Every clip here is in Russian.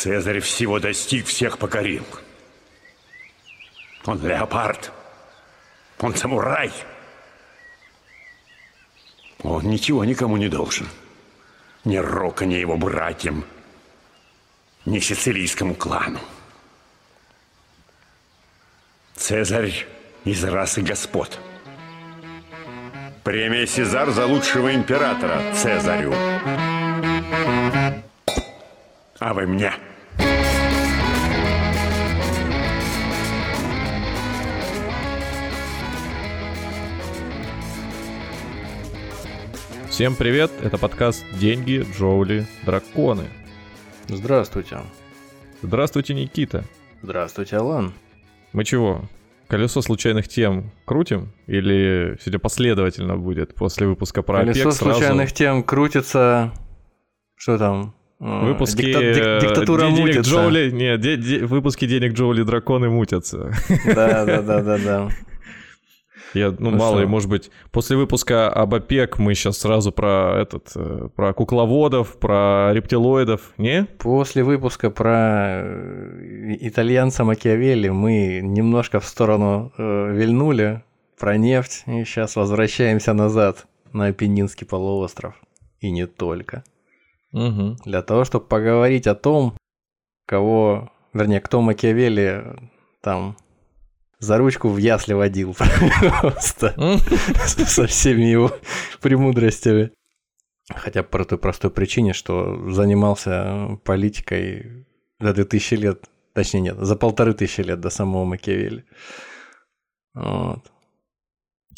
Цезарь всего достиг, всех покорил. Он леопард. Он самурай. Он ничего никому не должен. Ни Рока, ни его братьям, ни сицилийскому клану. Цезарь из расы господ. Премия Сезар за лучшего императора Цезарю. А вы мне. Всем привет, это подкаст «Деньги, Джоули, Драконы». Здравствуйте. Здравствуйте, Никита. Здравствуйте, Алан. Мы чего, колесо случайных тем крутим? Или все последовательно будет после выпуска про Колесо ОПЕК сразу? случайных тем крутится... Что там? Э, Выпуски дикта- дик- диктатура денег мутится. Джоули, нет, де- де- выпуски денег Джоули драконы мутятся. Да, да, да, да, да. Я, ну, Ну мало что? ли, может быть, после выпуска об ОПЕК мы сейчас сразу про этот, э, про кукловодов, про рептилоидов, не? После выпуска про э, итальянца Макиавелли мы немножко в сторону э, вильнули про нефть, и сейчас возвращаемся назад на Апеннинский полуостров. И не только. Угу. Для того, чтобы поговорить о том, кого, вернее, кто Макиавелли там за ручку в ясли водил просто со всеми его премудростями. Хотя по той простой причине, что занимался политикой за 2000 лет, точнее нет, за полторы тысячи лет до самого Макиавелли. Вот.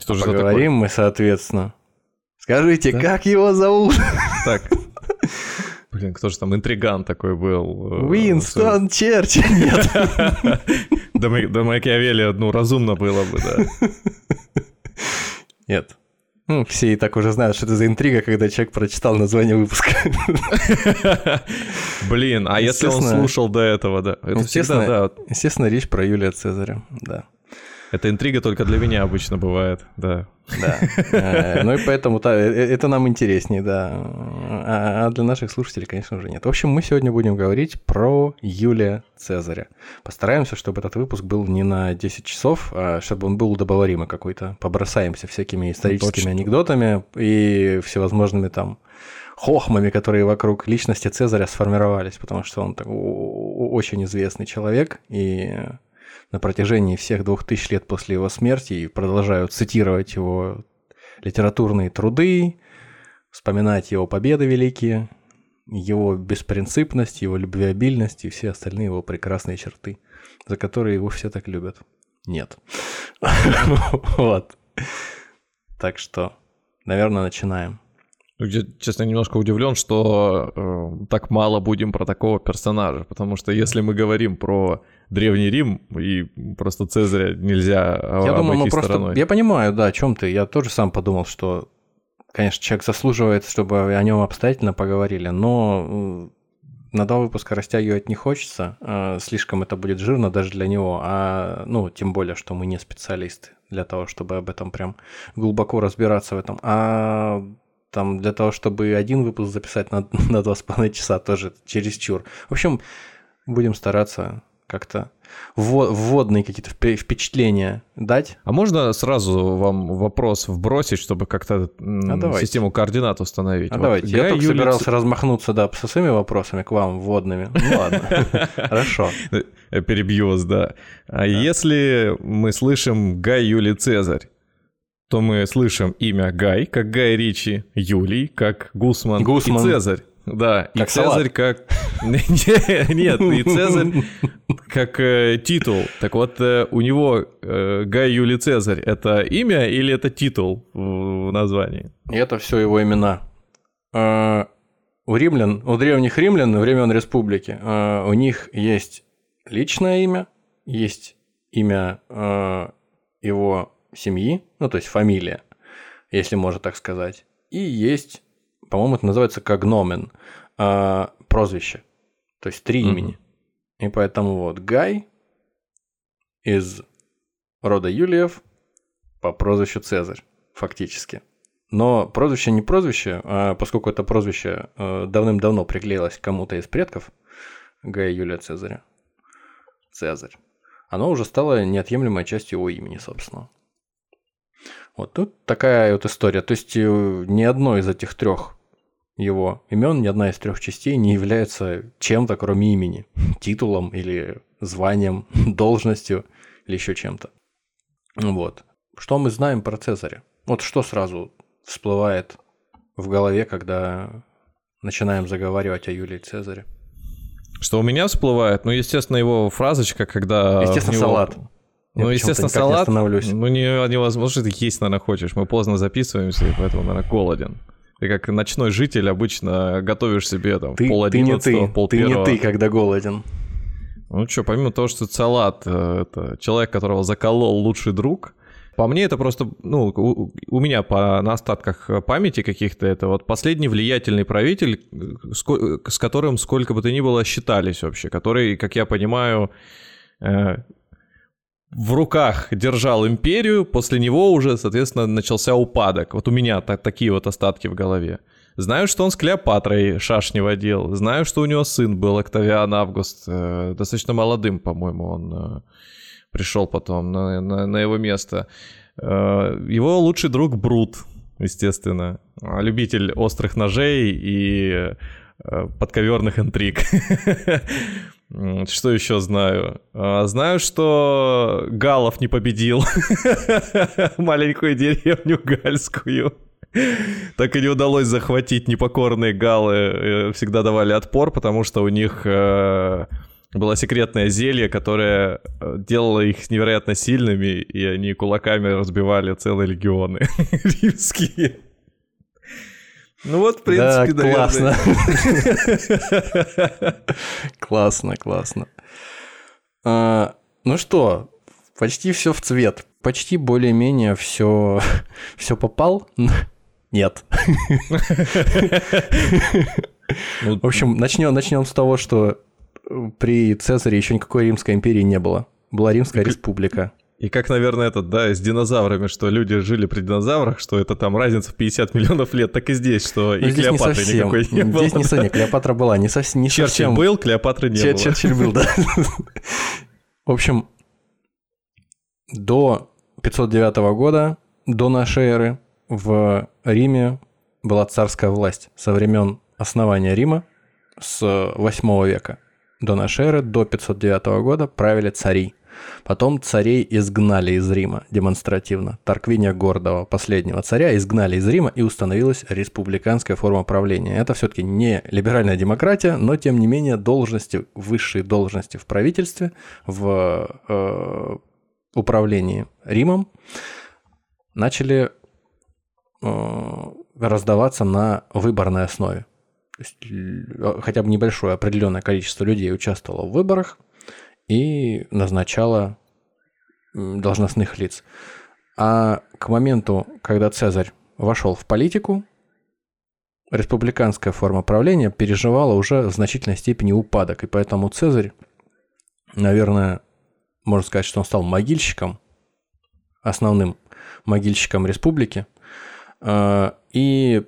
Что же? Поговорим мы, соответственно. Скажите, Да. как его зовут? Так. Блин, кто же там интриган такой был? э, Уинстон Черчилль. До до Макиавелли, ну, разумно было бы, да. Нет. Ну, все и так уже знают, что это за интрига, когда человек прочитал название выпуска. Блин, а если он слушал до этого, да? Это всегда, Естественно. да. Естественно, речь про Юлия Цезаря. Да. Это интрига только для меня обычно бывает, да. Да. Э, Ну и поэтому та- э, это нам интереснее, да. А а для наших слушателей, конечно же, нет. В общем, мы сегодня будем говорить про Юлия Цезаря. Постараемся, чтобы этот выпуск был не на 10 часов, а чтобы он был удобоваримый какой-то. Побросаемся всякими историческими Точно. анекдотами и всевозможными там хохмами, которые вокруг личности Цезаря сформировались, потому что он очень известный человек, и на протяжении всех двух тысяч лет после его смерти и продолжают цитировать его литературные труды, вспоминать его победы великие, его беспринципность, его любвеобильность и все остальные его прекрасные черты, за которые его все так любят. Нет. Вот. Так что, наверное, начинаем. Ну, Я, честно, немножко удивлен, что э, так мало будем про такого персонажа, потому что если мы говорим про Древний Рим, и просто Цезаря нельзя а, Я думаю, мы просто... стороной. Я понимаю, да, о чем ты. Я тоже сам подумал, что, конечно, человек заслуживает, чтобы о нем обстоятельно поговорили, но на два выпуска растягивать не хочется. э, Слишком это будет жирно даже для него. А, ну, тем более, что мы не специалисты для того, чтобы об этом прям глубоко разбираться в этом. А там для того, чтобы один выпуск записать на, на два с половиной часа, тоже чересчур. В общем, будем стараться как-то вво- вводные какие-то впе- впечатления дать. А можно сразу вам вопрос вбросить, чтобы как-то А систему координат установить? А Вот давайте, я Гай только Юлий собирался размахнуться, да, со своими вопросами к вам, вводными. Ну ладно, хорошо. Э, Перебью вас, да. А если мы слышим Гай Юлий Цезарь, то мы слышим имя Гай, как Гай Ричи, Юлий, как Гусман, Гусман. и Цезарь. Да, и Как Цезарь салат. как... Не- Нет, и Цезарь как э, титул. Так вот, э, у него э, Гай Юлий Цезарь — это имя или это титул в в названии? И это все его имена. У римлян, у древних римлян времен республики, у них есть личное имя, есть имя его семьи, ну то есть фамилия, если можно так сказать, и есть, по-моему, это называется когномен, а, прозвище, то есть три Мгм. имени. И поэтому вот Гай из рода Юлиев по прозвищу Цезарь, фактически. Но прозвище не прозвище, а поскольку это прозвище э, давным-давно приклеилось к кому-то из предков, Гая Юлия Цезаря. Цезарь. Оно уже стало неотъемлемой частью его имени, собственно. Вот тут такая вот история. То есть э, ни одно из этих трех его имен, ни одна из трех частей не является чем-то, кроме имени, титулом или званием, должностью или еще чем-то. Вот. Что мы знаем про Цезаря? Вот что сразу всплывает в голове, когда начинаем заговаривать о Юлии Цезаре? Что у меня всплывает? Ну, естественно, его фразочка, когда... Естественно, него... салат. Ну, Я естественно, никак не салат. остановлюсь. Ну, не, невозможно, ты есть, наверное, хочешь. Мы поздно записываемся, и поэтому, наверное, голоден. Ты как ночной житель обычно готовишь себе там Ты, пол ты не одиннадцатого, ты, пол ты не ты, когда голоден. Ну что, помимо того, что салат э, это человек, которого заколол лучший друг, по мне это просто, ну, у, у меня по, на остатках памяти каких-то, это вот последний влиятельный правитель, э, ско- с которым сколько бы то ни было считались вообще, который, как я понимаю, э, в руках держал империю, после него уже, соответственно, начался упадок. Вот у меня та- такие вот остатки в голове. Знаю, что он с Клеопатрой шашни водил. Знаю, что у него сын был, Октавиан Август. э, достаточно молодым, по-моему, он э, пришел потом на, на- на его место. Э, его лучший друг Брут, естественно. А, Любитель острых ножей и э, подковерных интриг. Что еще знаю? А, Знаю, что Галов не победил маленькую деревню Гальскую. Так и не удалось захватить непокорные галы. э, Всегда давали отпор, потому что у них э, было секретное зелье, которое э, делало их невероятно сильными, и они кулаками разбивали целые легионы римские. Ну вот, в принципе, да, классно. классно, классно. А, ну что, почти все в цвет. Почти более-менее все, все попал. Нет. Ну, В общем, начнем, начнем с того, что при Цезаре еще никакой Римской империи не было. Была Римская республика. И как, наверное, этот, да, с динозаврами, что люди жили при динозаврах, что это там разница в 50 миллионов лет, так и здесь, что Но и здесь не Клеопатры совсем. никакой не было. Здесь не совсем. Клеопатра была. Не, совсем, не Черчилль совсем. был, Клеопатры не Чер- было. Черчилль был, да. В общем, до 509 года, до нашей эры, в Риме была царская власть со времен основания Рима с 8 века до нашей эры, до 509 года правили цари. Потом царей изгнали из Рима демонстративно. Тарквиния Гордого, последнего царя, изгнали из Рима и установилась республиканская форма правления. Это все-таки не либеральная демократия, но тем не менее должности, высшие должности в правительстве, в э, управлении Римом начали э, раздаваться на выборной основе. Есть л- хотя бы небольшое определенное количество людей участвовало в выборах и назначало м, должностных лиц. А к моменту, когда Цезарь вошел в политику, республиканская форма правления переживала уже в значительной степени упадок, и поэтому Цезарь, наверное, можно сказать, что он стал могильщиком, основным могильщиком республики, э, и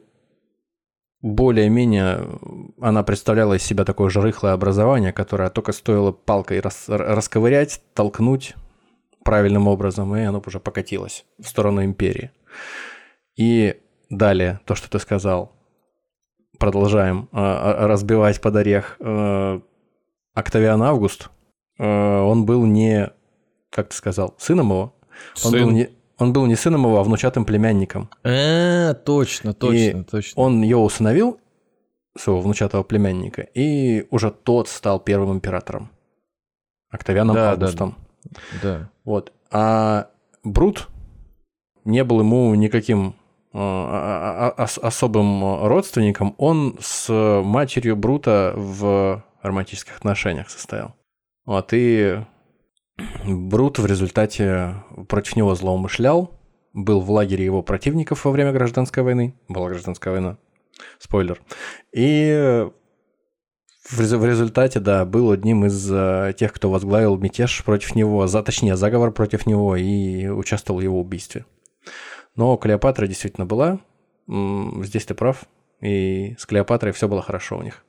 более-менее она представляла из себя такое же рыхлое образование, которое только стоило палкой рас- расковырять, толкнуть правильным образом, и оно уже покатилось в сторону империи. И далее, то, что ты сказал, продолжаем э, э, разбивать под орех. Э, Октавиан Август, э, он был не, как ты сказал, сыном его, он Сын. был, не, он был не сыном его, а внучатым племянником. А, точно, точно, И точно. Он ее усыновил, своего внучатого племянника, и уже тот стал первым императором. Октавианом Да, да, Августом. Да. Вот. А Брут не был ему никаким э, а- а- ос- особым родственником. Он с матерью Брута в романтических отношениях состоял. Вот, и Брут в результате против него злоумышлял, был в лагере его противников во время гражданской войны. Была гражданская война. Спойлер. И в, резу- в результате, да, был одним из э, тех, кто возглавил мятеж против него, за, точнее, заговор против него и участвовал в его убийстве. Но Клеопатра действительно была. Здесь ты прав. И с Клеопатрой все было хорошо у них.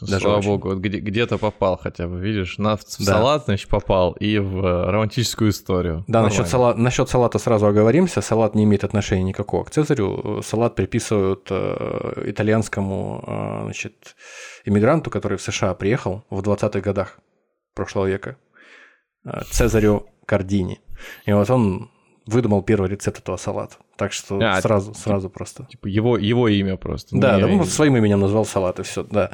Даже Слава очень. богу, вот где- где-то попал хотя бы, видишь, на, в да. салат, значит, попал и в э, романтическую историю. Да, насчет, сала... насчет салата сразу оговоримся. Салат не имеет отношения никакого к Цезарю. Салат приписывают э, итальянскому э, значит, иммигранту, который в США приехал в 20-х годах прошлого века, э, Цезарю Кардини. И вот он выдумал первый рецепт этого салата. Так что а, сразу, типа, сразу просто. Типа его, его имя просто. Да, да, ну, своим именем назвал салат и все, да.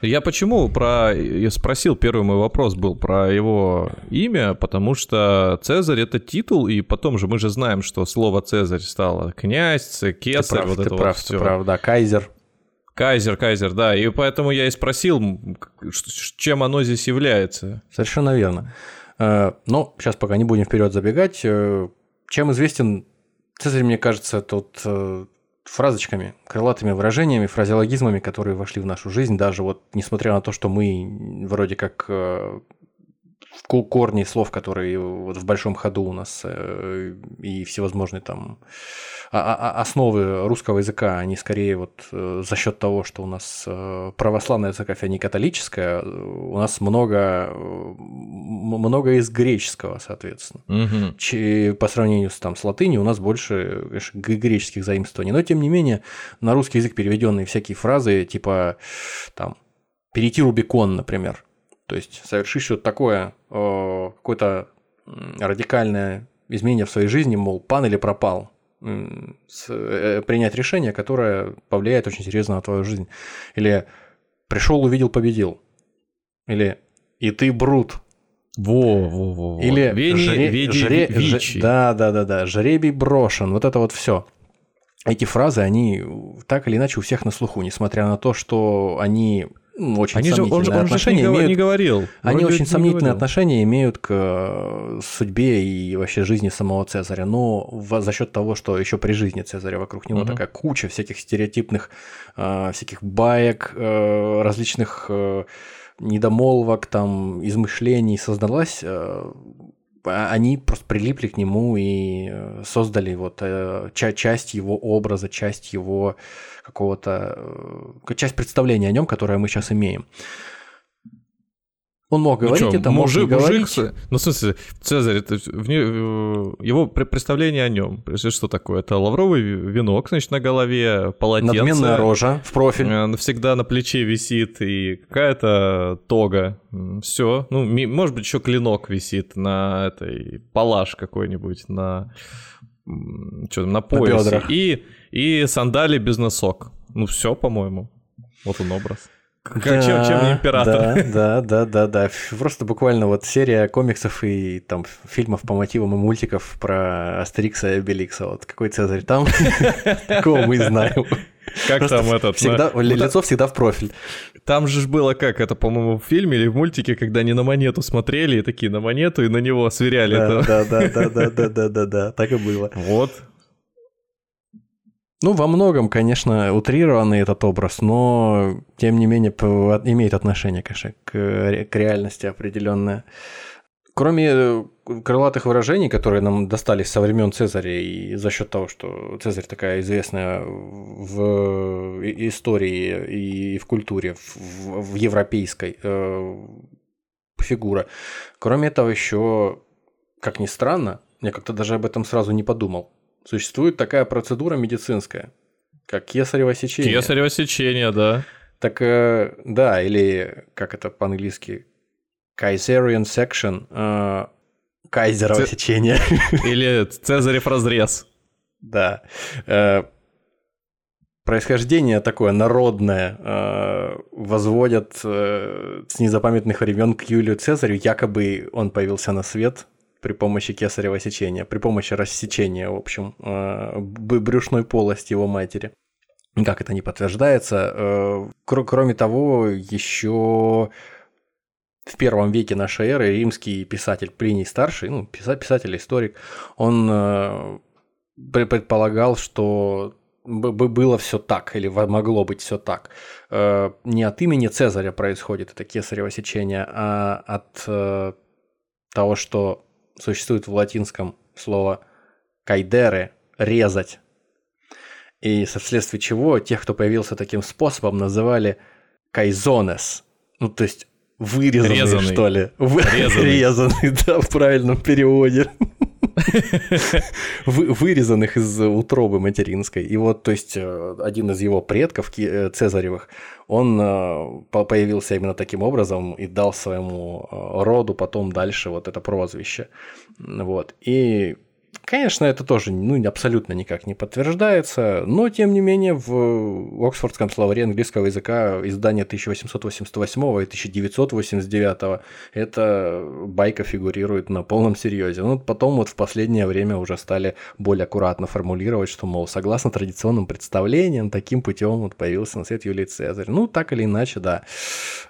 Я почему про... Я спросил, первый мой вопрос был про его имя, потому что Цезарь — это титул, и потом же мы же знаем, что слово Цезарь стало князь, кесарь, прав, вот это прав, вот все. Прав, да, кайзер. Кайзер, кайзер, да, и поэтому я и спросил, чем оно здесь является. Совершенно верно. Э, но сейчас пока не будем вперед забегать. Э, чем известен Цезарь, мне кажется, тут э, фразочками, крылатыми выражениями, фразеологизмами, которые вошли в нашу жизнь, даже вот несмотря на то, что мы вроде как корни слов, которые вот в большом ходу у нас э, и всевозможные там а, а, а, основы русского языка, они скорее вот э, за счет того, что у нас э, православная церковь, а не католическая, у нас много, много из греческого, соответственно. Угу. По сравнению с, там, с латынью у нас больше конечно, греческих заимствований. Но, тем не менее, на русский язык переведенные всякие фразы, типа там «перейти Рубикон», например, то есть совершить что-то такое, какое-то радикальное изменение в своей жизни, мол, пан или пропал, э, принять решение, которое повлияет очень серьезно на твою жизнь. Или пришел, увидел, победил. Или и ты брут. Во, во, во. Или Вени, жре, Веди, жре, Вичи. да, да, да, да, жребий брошен. Вот это вот все. Эти фразы, они так или иначе у всех на слуху, несмотря на то, что они очень они сомнительные же, он, отношения он же не, имеют. Не говорил. Они очень сомнительные отношения имеют к э, судьбе и вообще жизни самого Цезаря. Но в, за счет того, что еще при жизни Цезаря вокруг него угу. такая куча всяких стереотипных, э, всяких баек, э, различных э, недомолвок, там, измышлений создалась, э, они просто прилипли к нему и э, создали вот э, часть его образа, часть его какого-то, э, часть представления о нем, которое мы сейчас имеем. Он мог ну говорить ну это, мог мужик, говорить. Мужик, ну, в смысле, Цезарь, это в, его представление о нем, что такое? Это лавровый венок, значит, на голове, полотенце. Надменная рожа в профиль. Э, всегда на плече висит и какая-то тога. Все. Ну, может быть, еще клинок висит на этой, палаш какой-нибудь, на что там, на поясе. На и, и сандали без носок. Ну, все, по-моему. Вот он образ. Да, чем, чем не император. Да, да, да, да, да. Просто буквально вот серия комиксов и там фильмов по мотивам и мультиков про Астерикса и Обеликса. Вот какой Цезарь там, такого мы знаем. Как там этот? Всегда, лицо всегда в профиль. Там же было как, это, по-моему, в фильме или в мультике, когда они на монету смотрели, и такие на монету, и на него сверяли. Да, да, да, да, да, да, да, да, да, так и было. Вот, ну, во многом, конечно, утрированный этот образ, но, тем не менее, имеет отношение, конечно, к, к реальности определенное. Кроме э, крылатых выражений, которые нам достались со времен Цезаря, и за счет того, что Цезарь такая известная в истории и в культуре, в, в европейской э, фигура. Кроме этого, еще, как ни странно, я как-то даже об этом сразу не подумал существует такая процедура медицинская, как кесарево сечение. Кесарево сечение, да. Так, э, да, или как это по-английски, Caesarean section, э, кайзерово Ц... сечение. Или Цезарев разрез. Да. Э, происхождение такое народное возводят с незапамятных времен к Юлию Цезарю. Якобы он появился на свет при помощи кесарево сечения, при помощи рассечения, в общем, э, брюшной полости его матери. Как это не подтверждается. Э, кроме того, еще в первом веке нашей эры римский писатель Плиний Старший, ну, писатель, историк, он э, предполагал, что было все так, или могло быть все так. Не от имени Цезаря происходит это кесарево сечение, а от того, что существует в латинском слово «кайдеры» – «резать». И вследствие чего тех, кто появился таким способом, называли кайзонес. Ну, то есть вырезанный, Резанный. что ли. Резанный. Резанный, да, в правильном переводе. Вы- Вырезанных из утробы материнской. И вот, то есть, э, один из его предков, э, Цезаревых, он э, по- появился именно таким образом и дал своему роду потом дальше вот это прозвище. Вот. И Конечно, это тоже ну, абсолютно никак не подтверждается, но тем не менее в Оксфордском словаре английского языка издания 1888 и 1989 эта байка фигурирует на полном серьезе. Ну, потом вот в последнее время уже стали более аккуратно формулировать, что, мол, согласно традиционным представлениям, таким путем вот появился на свет Юлий Цезарь. Ну, так или иначе, да.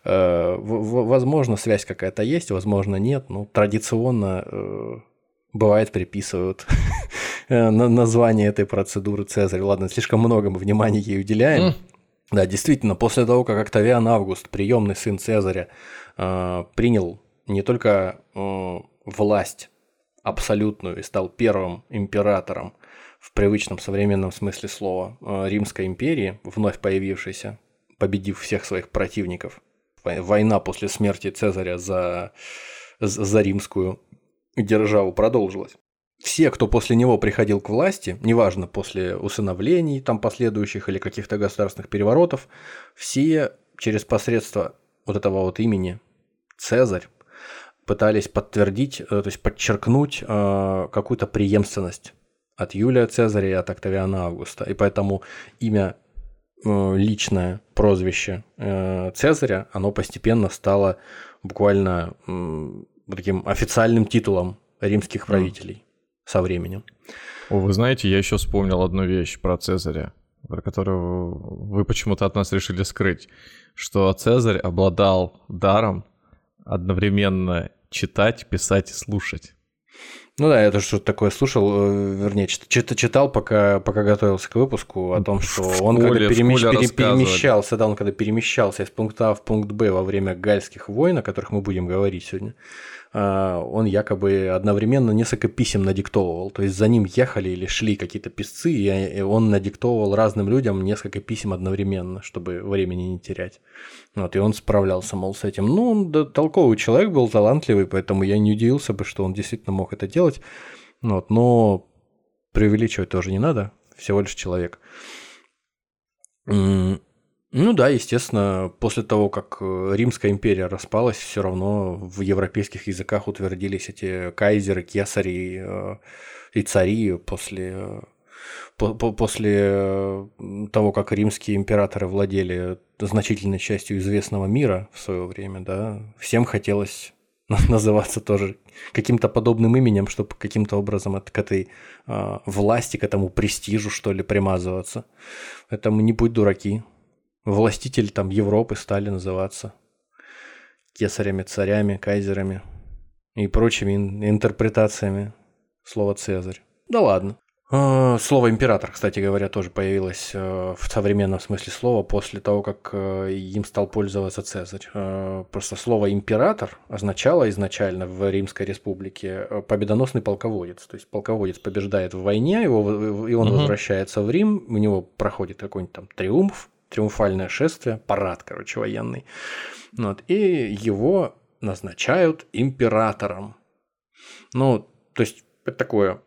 Э, Возможно, связь какая-то есть, возможно, нет. Ну, традиционно э, бывает приписывают э, на- название этой процедуры Цезарь. Ладно, слишком много мы внимания ей уделяем. Да, действительно, после того, как Октавиан Август, приемный сын Цезаря, э, принял не только э, власть абсолютную и стал первым императором в привычном современном смысле слова Римской империи, вновь появившейся, победив всех своих противников. Вой- Война после смерти Цезаря за, за за державу продолжилась. Все, кто после него приходил к власти, неважно после усыновлений там последующих или каких-то государственных переворотов, все через посредство вот этого вот имени Цезарь пытались подтвердить, э, то есть подчеркнуть э, какую-то преемственность от Юлия Цезаря и от Октавиана Августа. И поэтому имя э, личное прозвище Цезаря, оно постепенно стало буквально таким официальным титулом римских правителей со временем. О, вы знаете, я еще вспомнил одну вещь про Цезаря, про которую вы почему-то от нас решили скрыть, что Цезарь обладал даром одновременно читать, писать и слушать. Ну да, я тоже что-то такое слушал, э, вернее, чит- чит- читал, пока, пока готовился к выпуску, о том, что он школе- когда перемещ- пере- перемещался, да, он когда перемещался из пункта А в пункт Б во время гальских войн, о которых мы будем говорить сегодня, он якобы одновременно несколько писем надиктовывал. То есть за ним ехали или шли какие-то писцы, и он надиктовывал разным людям несколько писем одновременно, чтобы времени не терять. Вот, и он справлялся, мол, с этим. Ну, он да, толковый человек был, талантливый, поэтому я не удивился бы, что он действительно мог это делать. Вот, но преувеличивать тоже не надо, всего лишь человек. Ну да, естественно, после того, как э, Римская империя распалась, все равно в европейских языках утвердились эти кайзеры, кесари э, и цари после, э, по- по- после э, того, как римские императоры владели значительной частью известного мира в свое время, да, всем хотелось называться тоже каким-то подобным именем, чтобы каким-то образом от, к этой а, власти, к этому престижу, что ли, примазываться. Поэтому не будь дураки. Властители там Европы стали называться кесарями, царями, кайзерами и прочими ин- интерпретациями слова «цезарь». Да ладно. А, Слово «император», кстати говоря, тоже появилось э, в современном смысле слова после того, как э, им стал пользоваться Цезарь. Э, Просто слово «император» означало изначально в Римской республике победоносный полководец. То есть полководец побеждает в войне, его, и он Мгм. возвращается в Рим, у него проходит какой-нибудь там триумф, триумфальное шествие, парад, короче, военный. Вот, и его назначают императором. Ну, то есть это такое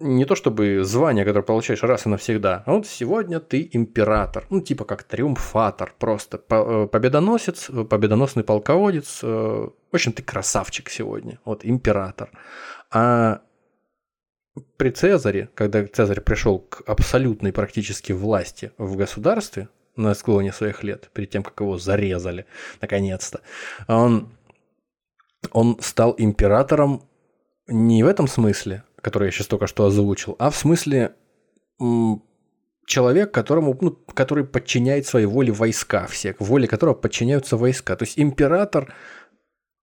не то чтобы звание, которое получаешь раз и навсегда, а вот сегодня ты император, ну типа как триумфатор просто, э, победоносец, э, победоносный полководец, э, в общем, ты красавчик сегодня, вот император. А при Цезаре, когда Цезарь пришел к абсолютной практически власти в государстве на склоне своих лет, перед тем, как его зарезали, наконец-то, он, он стал императором не в этом смысле, который я сейчас только что озвучил, а в смысле человек, которому, ну, который подчиняет своей воле войска все, воле которого подчиняются войска. То есть император,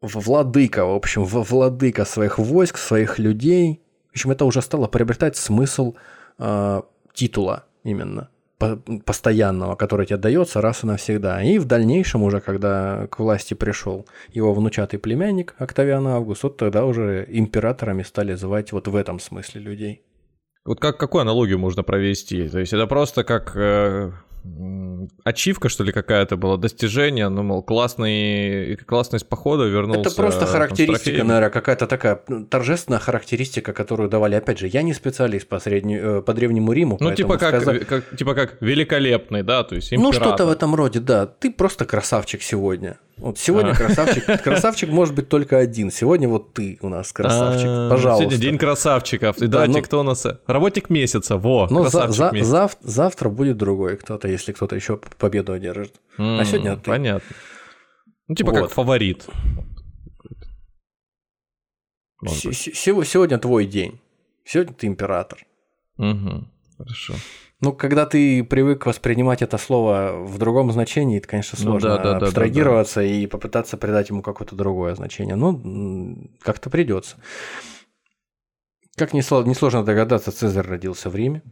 владыка, в общем, владыка своих войск, своих людей. В общем, это уже стало приобретать смысл э, титула именно по- постоянного, который тебе дается раз и навсегда. И в дальнейшем уже, когда к власти пришел его внучатый племянник Октавиан Август, вот тогда уже императорами стали звать вот в этом смысле людей. Вот как, какую аналогию можно провести? То есть это просто как, э, ачивка, что ли, какая-то была, достижение, ну, мол, классный, с похода вернулся. Это просто характеристика, там, наверное, какая-то такая торжественная характеристика, которую давали. Опять же, я не специалист по, средню, э, по Древнему Риму, Ну, типа как, сказать... как, типа как великолепный, да, то есть император. Ну, что-то в этом роде, да. Ты просто красавчик сегодня. Вот сегодня а. красавчик, красавчик может быть только один. Сегодня вот ты у нас красавчик. А, Пожалуйста. Сегодня день красавчиков. И да, давайте, кто у нас? Работник месяца. Во, но красавчик за, месяца. Зав, завтра будет другой кто-то, если кто-то еще победу одержит. а сегодня ты. Понятно. Ну, типа как фаворит. Сегодня твой день. Сегодня ты император. Угу. Хорошо. Ну, когда ты привык воспринимать это слово в другом значении, это, конечно, ну сложно ну, да, да, абстрагироваться да, да, да. и попытаться придать ему какое-то другое значение. Ну, как-то придется. Как несложно догадаться, Цезарь родился в Риме.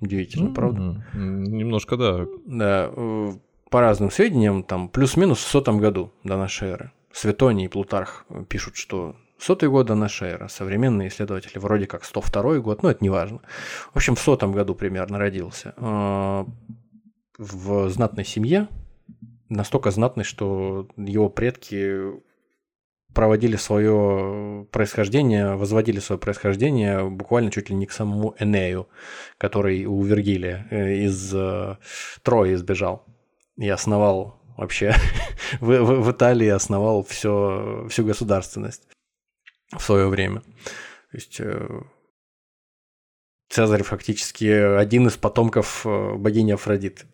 Удивительно, mm-hmm. правда? Немножко, да. Да, э, по разным сведениям, там плюс-минус в сотом году до нашей эры. Светоний и Плутарх пишут, что Сотый год до нашей эры. Современные исследователи вроде как 102 год, но это не важно. В общем, в сотом году примерно родился. А, в знатной семье, настолько знатной, что его предки проводили свое происхождение, возводили свое происхождение буквально чуть ли не к самому Энею, который у Вергилия э, из э, Трои сбежал и основал вообще в, в, в Италии основал все, всю государственность в свое время. То есть э, Цезарь фактически один из потомков э, богини Афродиты.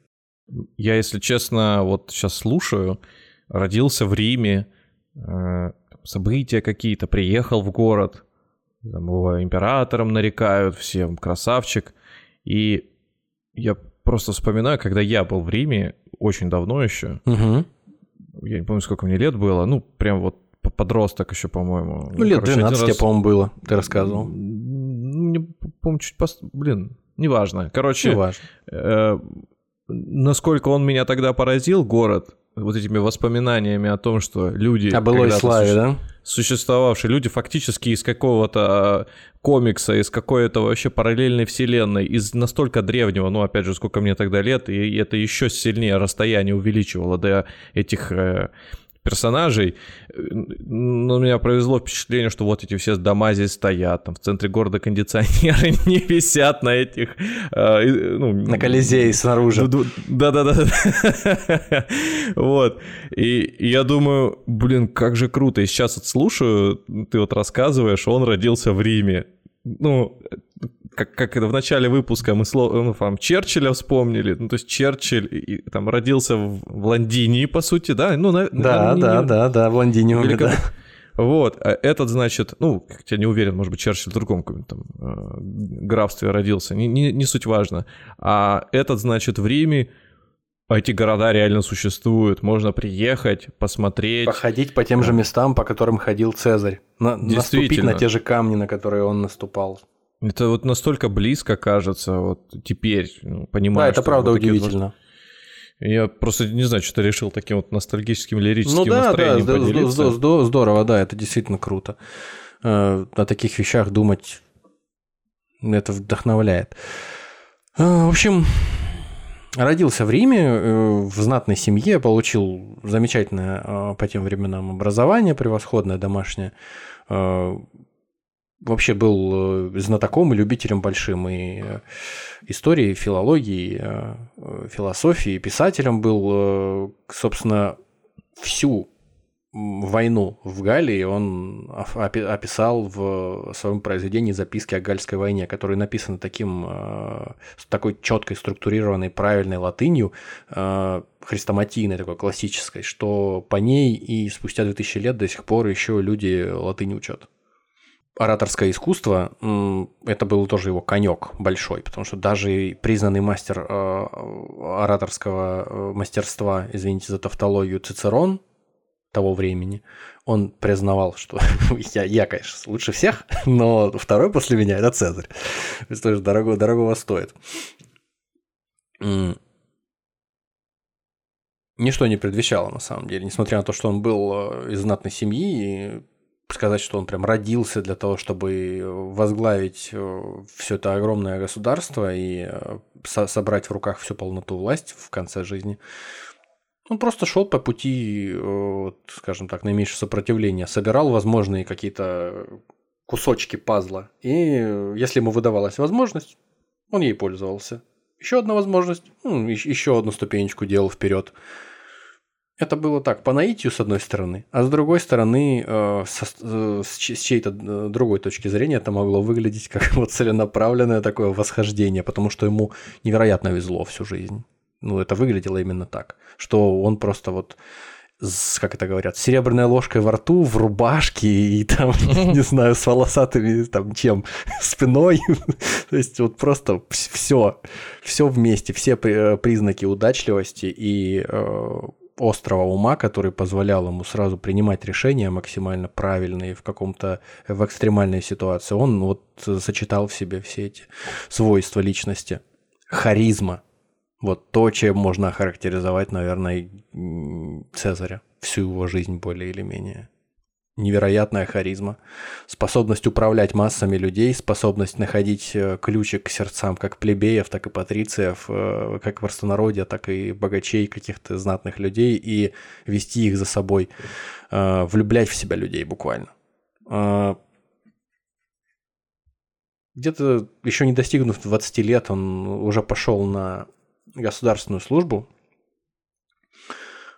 Я, если честно, вот сейчас слушаю, родился в Риме, э, события какие-то, приехал в город, там его императором нарекают, всем красавчик. И я просто вспоминаю, когда я был в Риме, очень давно еще, угу. я не помню, сколько мне лет было, ну, прям вот подросток еще, по-моему. Ну, лет Короче, 12 раз... по-моему, было, ты рассказывал. Ну, не помню, чуть пост... Блин, неважно. Короче, неважно. Э, насколько он меня тогда поразил, город, вот этими воспоминаниями о том, что люди... О былой славе, суще... да? Существовавшие люди фактически из какого-то а, комикса, из какой-то вообще параллельной вселенной, из настолько древнего, ну, опять же, сколько мне тогда лет, и это еще сильнее расстояние увеличивало до этих э, персонажей. Но у меня провезло впечатление, что вот эти все дома здесь стоят, там в центре города кондиционеры не висят на этих... Э, ну, на Колизее снаружи. Да-да-да. Вот. И я думаю, блин, как же круто. И сейчас вот слушаю, ты вот рассказываешь, он родился в Риме. Ну, как, как это в начале выпуска мы слово, ну, там, Черчилля вспомнили, ну, то есть Черчилль и, там родился в, в Лондинии, по сути, да? Ну, на, да, на, да, не, да, да, в Лондине Велико... да. Вот, а этот, значит, ну, хотя не уверен, может быть, Черчилль в другом там э, графстве родился, не, не, не суть важно. А этот, значит, в Риме, а эти города реально существуют, можно приехать, посмотреть. Походить по тем же местам, по которым ходил Цезарь. На, наступить на те же камни, на которые он наступал. Это вот настолько близко кажется, вот теперь, ну, понимаю. Да, это правда вот удивительно. Я просто не знаю, что решил таким вот ностальгическим лирическим ну, да, настроением да, поделиться. Здорово, да, это действительно круто. Э, о таких вещах думать, это вдохновляет. Э, в общем, родился в Риме, э, в знатной семье, получил замечательное по тем временам образование, превосходное домашнее вообще был э, знатоком и любителем большим и э, истории, филологии, э, философии, писателем был, собственно, всю войну в Галлии он описал в своем произведении «Записки о Гальской войне», которые написаны таким, такой четкой, структурированной, правильной латынью, хрестоматийной, такой классической, что по ней и спустя 2000 лет до сих пор еще люди латынь учат ораторское искусство, это был тоже его конек большой, потому что даже признанный мастер э, ораторского э, мастерства, извините за тавтологию, Цицерон того времени, он признавал, что я, я, конечно, лучше всех, но второй после меня – это Цезарь. Это тоже дорого, дорогого стоит. Ничто не предвещало, на самом деле, несмотря на то, что он был э, из знатной семьи, сказать, что он прям родился для того, чтобы возглавить э, все это огромное государство и э, со- собрать в руках всю полноту власти в конце жизни. Он просто шел по пути, э, скажем так, наименьшего сопротивления, собирал возможные какие-то кусочки пазла. И если ему выдавалась возможность, он ей пользовался. Еще одна возможность, ну, еще одну ступенечку делал вперед. Это было так, по наитию, с одной стороны, а с другой стороны, э, со, э, с чьей-то э, другой точки зрения, это могло выглядеть как вот целенаправленное такое восхождение, потому что ему невероятно везло всю жизнь. Ну, это выглядело именно так, что он просто вот с, как это говорят, серебряной ложкой во рту, в рубашке и там, не знаю, с волосатыми там чем, спиной. То есть вот просто все, все вместе, все признаки удачливости и острого ума, который позволял ему сразу принимать решения максимально правильные в каком-то в экстремальной ситуации. Он вот сочетал в себе все эти свойства личности. Харизма. Вот то, чем можно охарактеризовать, наверное, Цезаря всю его жизнь более или менее невероятная харизма, способность управлять массами людей, способность находить э, ключик к сердцам как плебеев, так и патрициев, э, как простонародья, так и богачей, каких-то знатных людей, и вести их за собой, э, влюблять в себя людей буквально. Где-то еще не достигнув 20 лет, он уже пошел на государственную службу.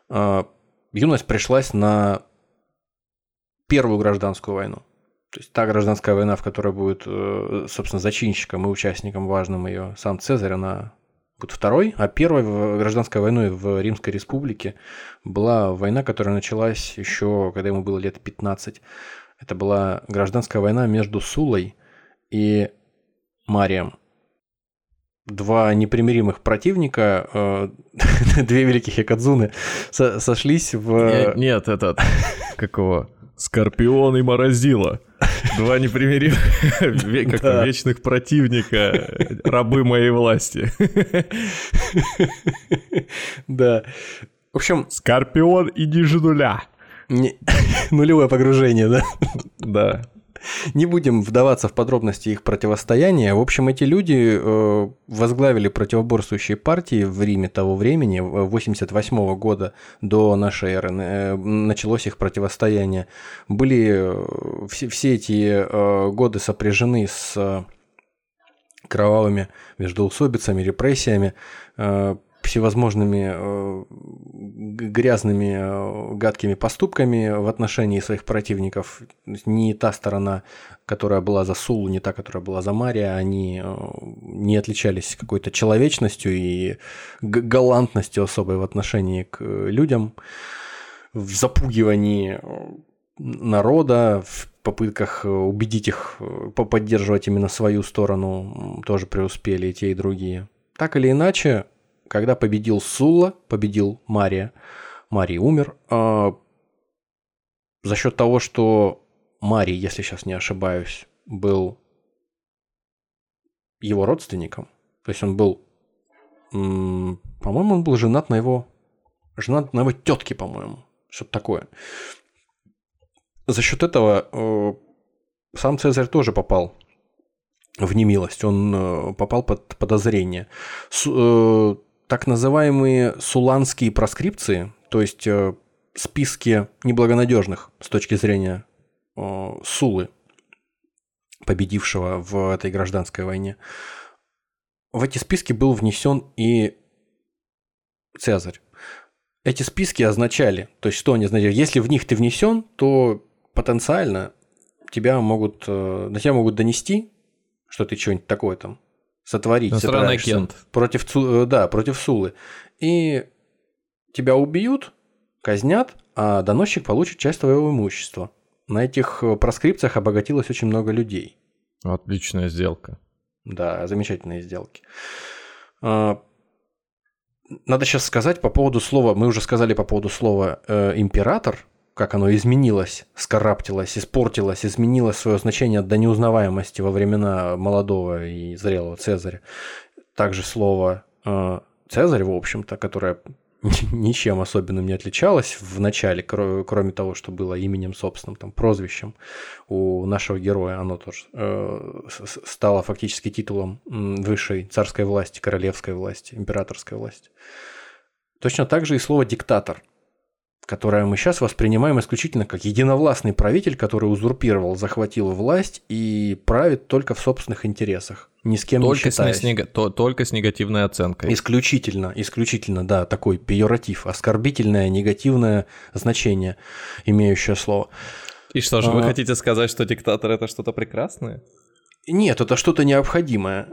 Юность пришлась на Первую гражданскую войну. То есть та гражданская война, в которой будет, э, собственно, зачинщиком и участником важным ее сам Цезарь, она будет второй, а первой гражданской войной в Римской Республике была война, которая началась еще, когда ему было лет 15. Это была гражданская война между Сулой и Марием. Два непримиримых противника, э, две великих якадзуны сошлись в... Нет, этот, какого? Скорпион и Морозила. Два непримиримых, как да. вечных противника, рабы моей власти. Да. В общем... Скорпион и Нижинуля. Не... Нулевое погружение, да? Да. Не будем вдаваться в подробности их противостояния. В общем, эти люди э, возглавили противоборствующие партии в Риме того времени, 88 года до нашей эры э, началось их противостояние. Были э, все, все эти годы сопряжены с кровавыми междоусобицами, репрессиями всевозможными э, грязными, э, гадкими поступками в отношении своих противников. Не та сторона, которая была за Сулу, не та, которая была за Мария, они э, не отличались какой-то человечностью и галантностью особой в отношении к людям, в запугивании народа, в попытках убедить их поддерживать именно свою сторону тоже преуспели и те, и другие. Так или иначе, когда победил Сула, победил Мария, Марий умер, э, за счет того, что Марий, если сейчас не ошибаюсь, был его родственником, то есть он был, по-моему, он был женат на его, женат на его тетке, по-моему, что-то такое. За счет этого э, сам Цезарь тоже попал в немилость, он э, попал под подозрение. С, э, так называемые суланские проскрипции, то есть э, списки неблагонадежных с точки зрения э, Сулы, победившего в этой гражданской войне, в эти списки был внесен и Цезарь. Эти списки означали, то есть что они означали, если в них ты внесен, то потенциально тебя могут, э, на тебя могут донести, что ты что-нибудь такое там сотворить Иностранный агент. Против, э, да, против Сулы. И тебя убьют, казнят, а доносчик получит часть твоего имущества. На этих э, проскрипциях обогатилось очень много людей. Отличная сделка. Да, замечательные сделки. А, надо сейчас сказать по поводу слова, мы уже сказали по поводу слова э, император, как оно изменилось, скараптилось, испортилось, изменило свое значение до неузнаваемости во времена молодого и зрелого Цезаря. Также слово э, Цезарь, в общем-то, которое ничем особенным не отличалось в начале, кроме того, что было именем собственным, там, прозвищем у нашего героя, оно тоже э, стало фактически титулом высшей царской власти, королевской власти, императорской власти. Точно так же и слово «диктатор», которое мы сейчас воспринимаем исключительно как единовластный правитель, который узурпировал, захватил власть и правит только в собственных интересах, ни с кем только не считаясь. С нег... то, только с негативной оценкой. Исключительно, исключительно, да, такой пиоратив, оскорбительное, негативное значение, имеющее слово. И что же, а... вы хотите сказать, что диктатор это что-то прекрасное? Нет, это что-то необходимое.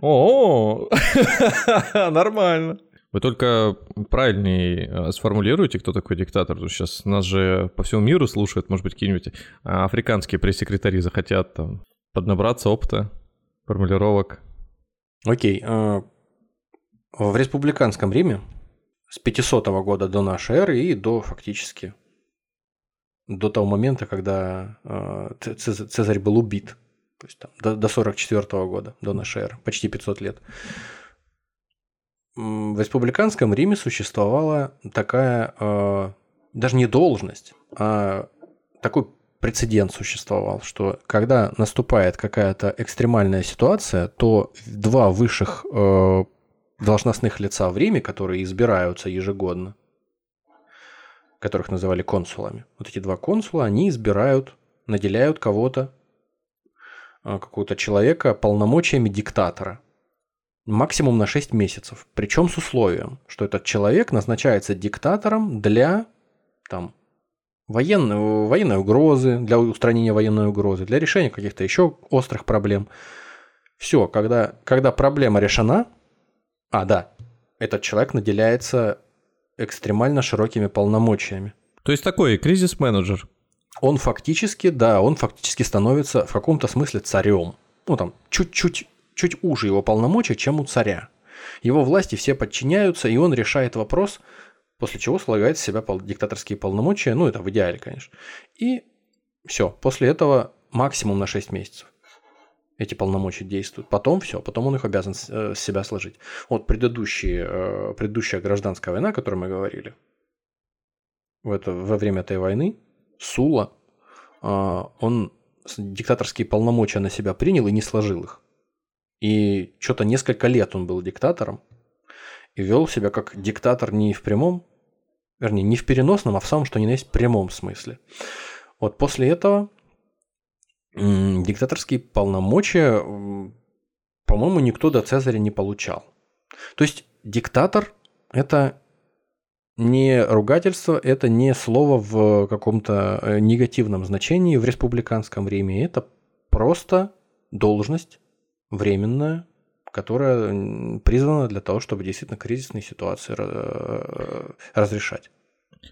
О, нормально. Вы только правильнее э, сформулируйте, кто такой диктатор. Сейчас нас же по всему миру слушают, может быть, какие-нибудь а, африканские пресс-секретари захотят там поднабраться опыта, формулировок. Окей. А, в республиканском Риме с 500 года до нашей эры и до фактически до того момента, когда а, Цезарь был убит, то есть там, до, до 44 года, до нашей эры, почти 500 лет в республиканском Риме существовала такая э, даже не должность, а такой прецедент существовал, что когда наступает какая-то экстремальная ситуация, то два высших э, должностных лица в Риме, которые избираются ежегодно, которых называли консулами, вот эти два консула, они избирают, наделяют кого-то, э, какого-то человека полномочиями диктатора – максимум на 6 месяцев. Причем с условием, что этот человек назначается диктатором для там, военной, военной угрозы, для устранения военной угрозы, для решения каких-то еще острых проблем. Все, когда, когда проблема решена, а, да, этот человек наделяется экстремально широкими полномочиями. То есть такой кризис-менеджер. Он фактически, да, он фактически становится в каком-то смысле царем. Ну, там, чуть-чуть чуть уже его полномочия, чем у царя. Его власти все подчиняются, и он решает вопрос, после чего слагает с себя диктаторские полномочия, ну это в идеале, конечно. И все, после этого максимум на 6 месяцев эти полномочия действуют. Потом все, потом он их обязан с э, себя сложить. Вот предыдущие, э, предыдущая гражданская война, о которой мы говорили, в это, во время этой войны Сула, э, он диктаторские полномочия на себя принял и не сложил их. И что-то несколько лет он был диктатором и вел себя как диктатор не в прямом, вернее, не в переносном, а в самом, что ни на есть, прямом смысле. Вот после этого диктаторские полномочия, по-моему, никто до Цезаря не получал. То есть диктатор – это не ругательство, это не слово в каком-то э, негативном значении в республиканском Риме, это просто должность временная, которая призвана для того, чтобы действительно кризисные ситуации э, разрешать.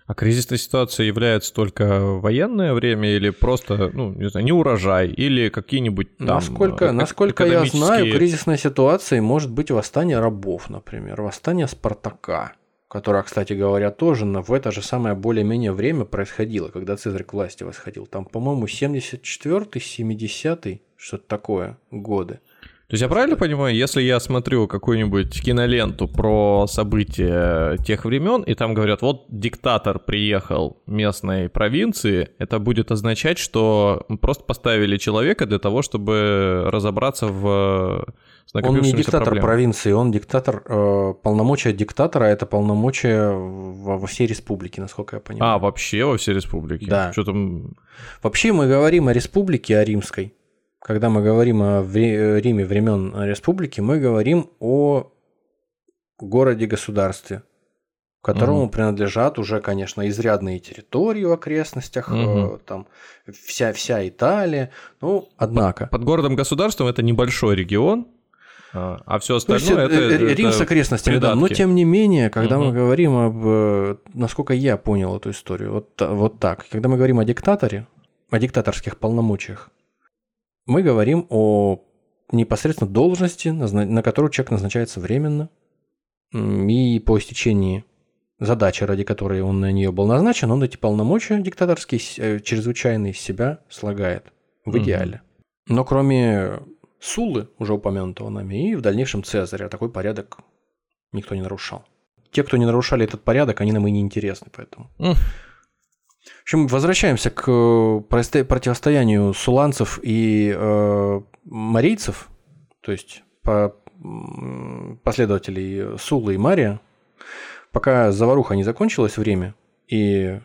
А кризисной ситуацией является только военное время или просто, ну, не знаю, не урожай или какие-нибудь там Насколько, э- насколько я знаю, кризисной ситуацией может быть восстание рабов, например, восстание Спартака, которое, кстати говоря, тоже в это же самое более-менее время происходило, когда Цезарь к власти восходил. Там, по-моему, 74-й, 70-й, что-то такое, годы. То есть я правильно понимаю, если я смотрю какую-нибудь киноленту про события тех времен, и там говорят, вот диктатор приехал местной провинции, это будет означать, что просто поставили человека для того, чтобы разобраться в он не диктатор проблемах. провинции, он диктатор, э, полномочия диктатора это полномочия во, во всей республике, насколько я понимаю. А, вообще во всей республике? Да. Что там... Вообще мы говорим о республике, о римской когда мы говорим о Риме времен республики, мы говорим о городе-государстве, которому угу. принадлежат уже, конечно, изрядные территории в окрестностях, угу. там вся, вся Италия. Ну, однако. Под, под городом-государством это небольшой регион, а, а все остальное ну, это, это Рим с окрестностями, да. Но тем не менее, когда угу. мы говорим об, э, насколько я понял эту историю, вот, вот так. Когда мы говорим о диктаторе, о диктаторских полномочиях, мы говорим о непосредственно должности, на которую человек назначается временно, и по истечении задачи, ради которой он на нее был назначен, он эти полномочия диктаторские, э, чрезвычайные, из себя слагает в идеале. Но кроме Сулы, уже упомянутого нами, и в дальнейшем Цезаря, такой порядок никто не нарушал. те, кто не нарушали этот порядок, они нам и не интересны, поэтому. М. В общем, возвращаемся к э, противостоянию суланцев и э, марийцев, то есть по, последователей Сулы и Мария. Пока заваруха не закончилась время, и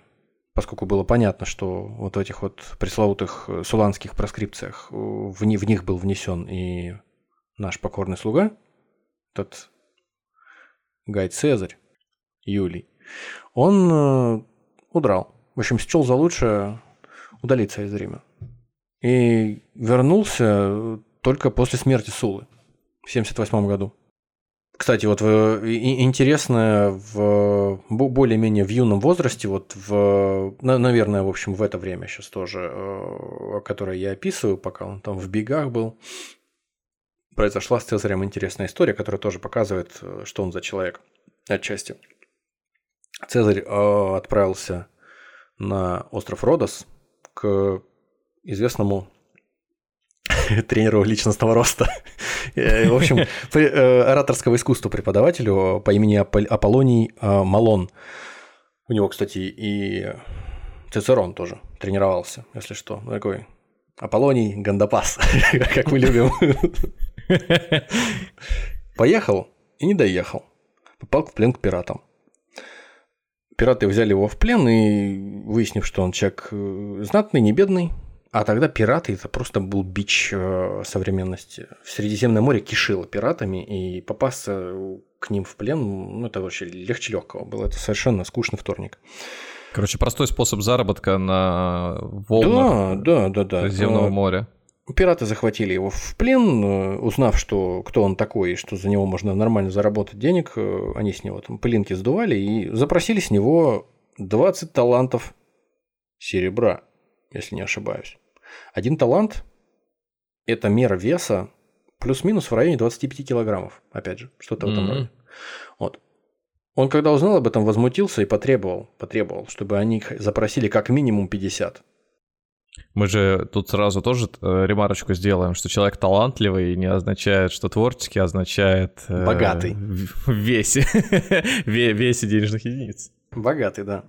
поскольку было понятно, что вот в этих вот пресловутых суланских проскрипциях э, в, ни- в них был внесен и наш покорный слуга, тот Гай Цезарь, Юлий, он э, удрал. В общем, счел за лучшее удалиться из Рима. И вернулся только после смерти Сулы в 78 году. Кстати, вот интересно, в бо- более-менее в юном возрасте, вот в, на- наверное, в общем, в это время сейчас тоже, э, которое я описываю, пока он там в бегах был, произошла с Цезарем интересная история, которая тоже показывает, э, что он за человек отчасти. Цезарь э, отправился на остров Родос к известному тренеру личностного роста. Э, В общем, э, ораторского искусства преподавателю по имени Апол- Аполлоний э, Малон. У него, кстати, и Цицерон тоже тренировался, если что. Такой Аполлоний Гандапас, как мы любим. Поехал и не доехал. Попал в плен к пиратам. Пираты взяли его в плен и, выяснив, что он человек э, знатный, не бедный, а тогда пираты это просто был бич э, современности. В Средиземное море кишило пиратами, и попасться к ним в плен, ну, это вообще легче легкого было. Это совершенно скучный вторник. Короче, простой способ заработка на волнах Да, да, да, да. Средиземного моря. Пираты захватили его в плен, э, узнав, что кто он такой и что за него можно нормально заработать денег, э, они с него там пылинки сдували и запросили с него 20 талантов серебра, если не ошибаюсь. Один талант – это мера веса плюс-минус в районе 25 килограммов, опять же, что-то в этом роде. Вот. Он, когда узнал об этом, возмутился и потребовал, потребовал, чтобы они запросили как минимум 50. Мы же тут сразу тоже э, ремарочку сделаем, что человек талантливый не означает, что творческий означает... э, Богатый. В весе. Ве- весе денежных единиц. Богатый, да.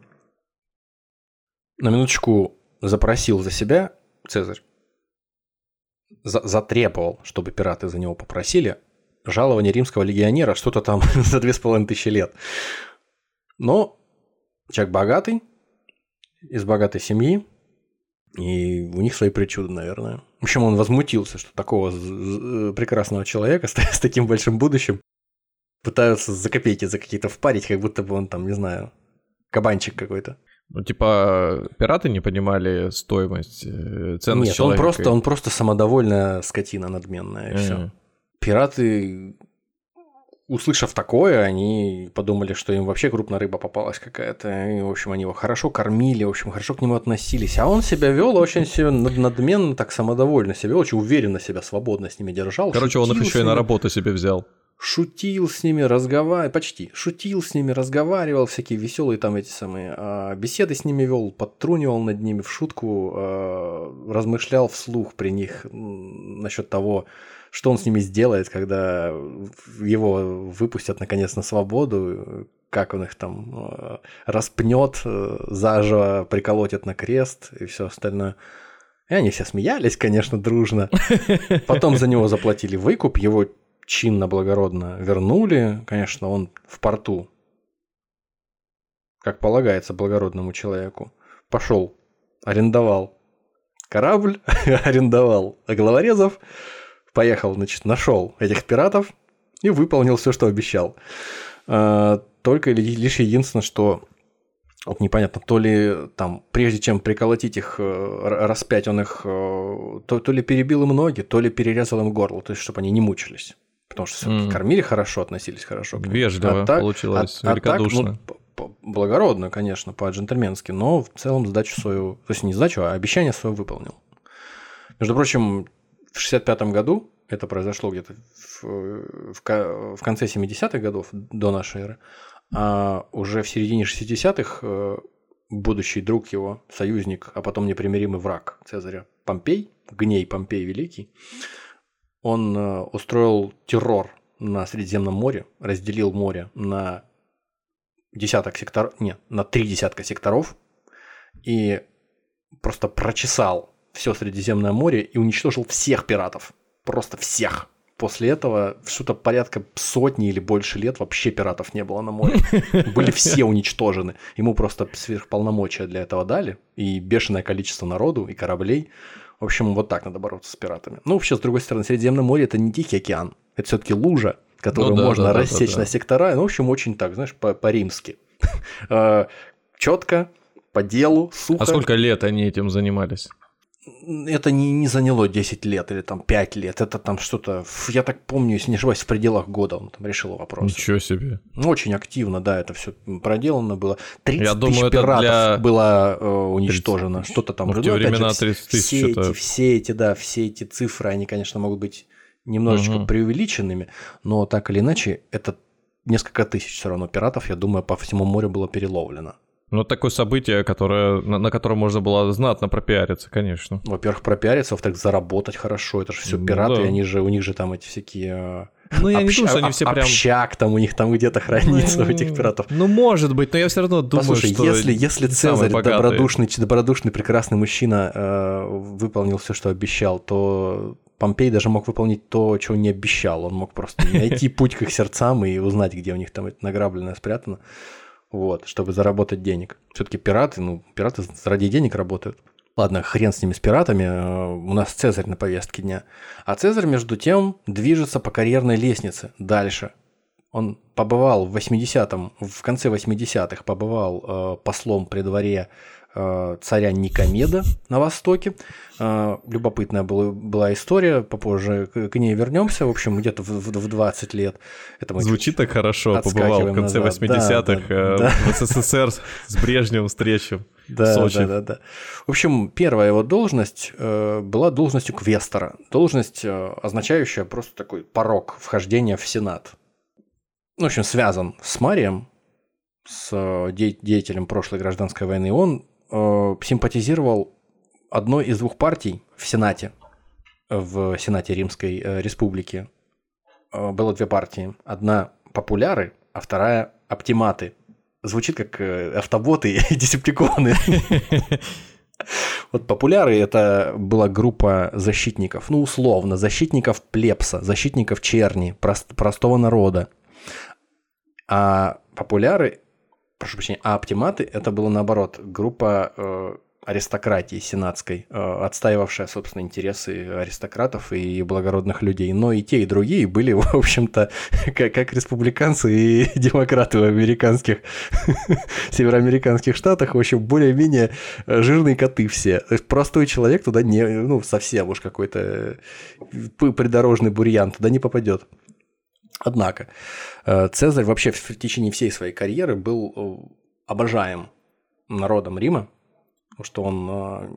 На минуточку запросил за себя Цезарь. За- затребовал, чтобы пираты за него попросили жалование римского легионера, что-то там за две с половиной тысячи лет. Но человек богатый, из богатой семьи, и у них свои причуды, наверное. В общем, он возмутился, что такого прекрасного человека с, с таким большим будущим пытаются за копейки, за какие-то впарить, как будто бы он там, не знаю, кабанчик какой-то. Ну, типа, пираты не понимали стоимость, э, ценность Нет, он человека. просто, он просто самодовольная скотина надменная, и все. Мгм. Пираты, услышав такое, они подумали, что им вообще крупная рыба попалась какая-то. И, в общем, они его хорошо кормили, в общем, хорошо к нему относились. А он себя вел очень себе над- надменно, так самодовольно себя вел, очень уверенно себя, свободно с ними держал. Короче, он их еще и на работу себе взял. шутил с ними, разговаривал, почти, шутил с ними, разговаривал, всякие веселые там эти самые а, беседы с ними вел, подтрунивал над ними в шутку, а, размышлял вслух при них насчет того, что он с ними сделает, когда его выпустят наконец на свободу, как он их там а, распнет, а, заживо приколотит на крест и все остальное. И они все смеялись, конечно, дружно. Потом за него заплатили выкуп, его чинно, благородно вернули. Конечно, он в порту, как полагается благородному человеку, пошел, арендовал корабль, арендовал головорезов, поехал, значит, нашел этих пиратов и выполнил все, что обещал. А, Только ли- лишь единственное, что вот непонятно, то ли там, прежде чем приколотить их, э, распять, он их э, то, то ли перебил им ноги, то ли перерезал им горло, то есть, чтобы они не мучились. Потому что все-таки Мгм. кормили хорошо, относились хорошо. Вежливо А так- получилось, а- а так, ну, великодушно. благородно, конечно, по-джентльменски, но в целом сдачу свою, то есть не сдачу, а обещание свое выполнил. Между прочим, в 65 году, это произошло где-то в, в в конце 70-х годов до нашей эры, а уже в середине 60-х э, будущий друг его, союзник, а потом непримиримый враг Цезаря Помпей, гней Помпей Великий, он э, устроил террор на Средиземном море, разделил море на десяток секторов, нет, на три десятка секторов и просто прочесал все Средиземное море и уничтожил всех пиратов. Просто всех. После этого что-то порядка сотни или больше лет вообще пиратов не было на море. Были все уничтожены. Ему просто сверхполномочия для этого дали. И бешеное количество народу и кораблей. В общем, вот так надо бороться с пиратами. Ну, вообще, с другой стороны, Средиземное море – это не Тихий океан. Это все-таки лужа, которую Ну да, можно да, рассечь да, да. на сектора. Ну, в общем, очень так, знаешь, по- по-римски. Четко, по делу, сухо. А сколько лет они этим занимались? Это не, не заняло 10 лет или там 5 лет. Это там что-то, я так помню, если не ошибаюсь, в пределах года он там решил вопрос. Ничего себе. Ну, Очень активно, да, это все проделано было. 30 Я тысяч думаю, пиратов для- было э, уничтожено. 30 тысяч. Что-то там. Ну, в те Ну, же, времена вс- 30 тысяч все это- эти, все эти, да, все эти цифры, они, конечно, могут быть немножечко Мгм. преувеличенными, но так или иначе, это несколько тысяч все равно пиратов, я думаю, по всему морю было переловлено. Ну, такое событие, которое, на, на котором можно было знатно пропиариться, конечно. Во-первых, пропиариться, во-вторых, заработать хорошо. Это же все Ну пираты, да. они же, у них же там эти всякие... э, Ну, я не общ- думаю, что они все прям... Общак там у них там где-то хранится у этих пиратов. Ну, может быть, но я все равно думаю, Послушай, что... если, если не Цезарь, добродушный, добродушный, прекрасный мужчина, э, выполнил все, что обещал, то Помпей даже мог выполнить то, чего не обещал. Он мог просто найти путь к их сердцам и узнать, где у них там это награбленное спрятано, вот, чтобы заработать денег. Все-таки пираты, ну, пираты ради денег работают. Ладно, хрен с ними, с пиратами. э, У нас Цезарь на повестке дня. А Цезарь, между тем, движется по карьерной лестнице дальше. Он побывал в 80-м, в конце 80-х побывал э, послом при дворе царя Никомеда на Востоке. Э, любопытная была, была история, попозже к, ней вернемся. В общем, где-то в, в- в 20 лет. Это Звучит так хорошо, побывал в конце назад. 80-х Да, э, да, в СССР с Брежневым встречу в Да, Сочи. да, да, да. В общем, первая его должность э, была должностью квестора. Должность, э, означающая просто такой порог вхождения в Сенат. Ну, в общем, связан с Марием, с э, де- деятелем прошлой гражданской войны. Он э, симпатизировал одной из двух партий в Сенате, в Сенате Римской э, Республики. Э, было две партии. Одна популяры, а вторая оптиматы. Звучит как э, автоботы и десептиконы. Вот популяры это была группа защитников, ну условно, защитников плебса, защитников черни, прост- простого народа. А популяры, прошу прощения, а оптиматы это было наоборот, группа э, аристократии сенатской, э, отстаивавшая, собственно, интересы аристократов и благородных людей. Но и те, и другие были, в общем-то, как, как республиканцы и демократы в американских, североамериканских штатах, в общем, более-менее э, жирные коты все. Простой человек туда не, ну, совсем уж какой-то э, придорожный бурьян туда не попадет. Однако, э, Цезарь вообще в течение всей своей карьеры был э, обожаем народом Рима, что он э,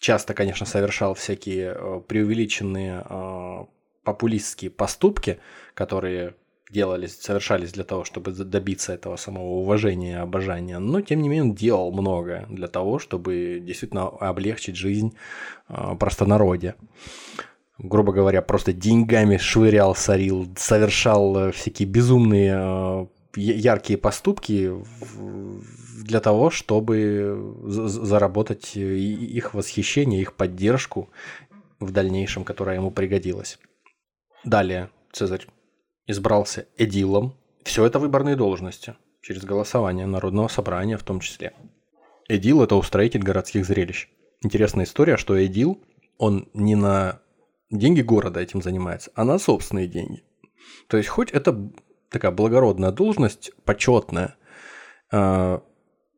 часто, конечно, совершал всякие преувеличенные популистские поступки, которые делались, совершались для того, чтобы добиться этого самого уважения и обожания, но тем не менее он делал многое для того, чтобы действительно облегчить жизнь простонародья грубо говоря, просто деньгами швырял, сорил, совершал э, всякие безумные э, яркие поступки для того, чтобы заработать э, и- их восхищение, их поддержку в дальнейшем, которая ему пригодилась. Далее Цезарь избрался эдилом. Все это выборные должности через голосование Народного собрания в том числе. Эдил – это устроитель городских зрелищ. Интересная история, что Эдил, он не на деньги города этим занимается, а на собственные деньги. То есть, хоть это такая благородная должность, почетная, а,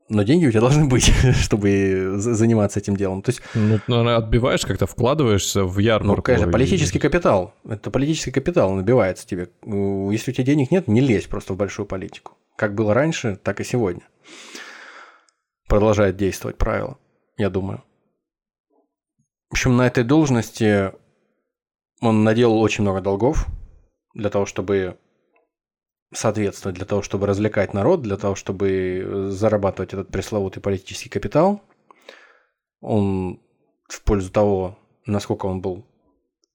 но деньги у тебя должны быть, чтобы за- заниматься этим делом. То есть, Ну, наверное, отбиваешь как-то, вкладываешься в ярмарку. ну, конечно, и- политический капитал. Это политический капитал набивается тебе. Ну, Если у тебя денег нет, не лезь просто в большую политику. Как было раньше, так и сегодня. Продолжает действовать правило, я думаю. В общем, на этой должности он наделал очень много долгов для того, чтобы соответствовать, для того, чтобы развлекать народ, для того, чтобы зарабатывать этот пресловутый политический капитал. Он в пользу того, насколько он был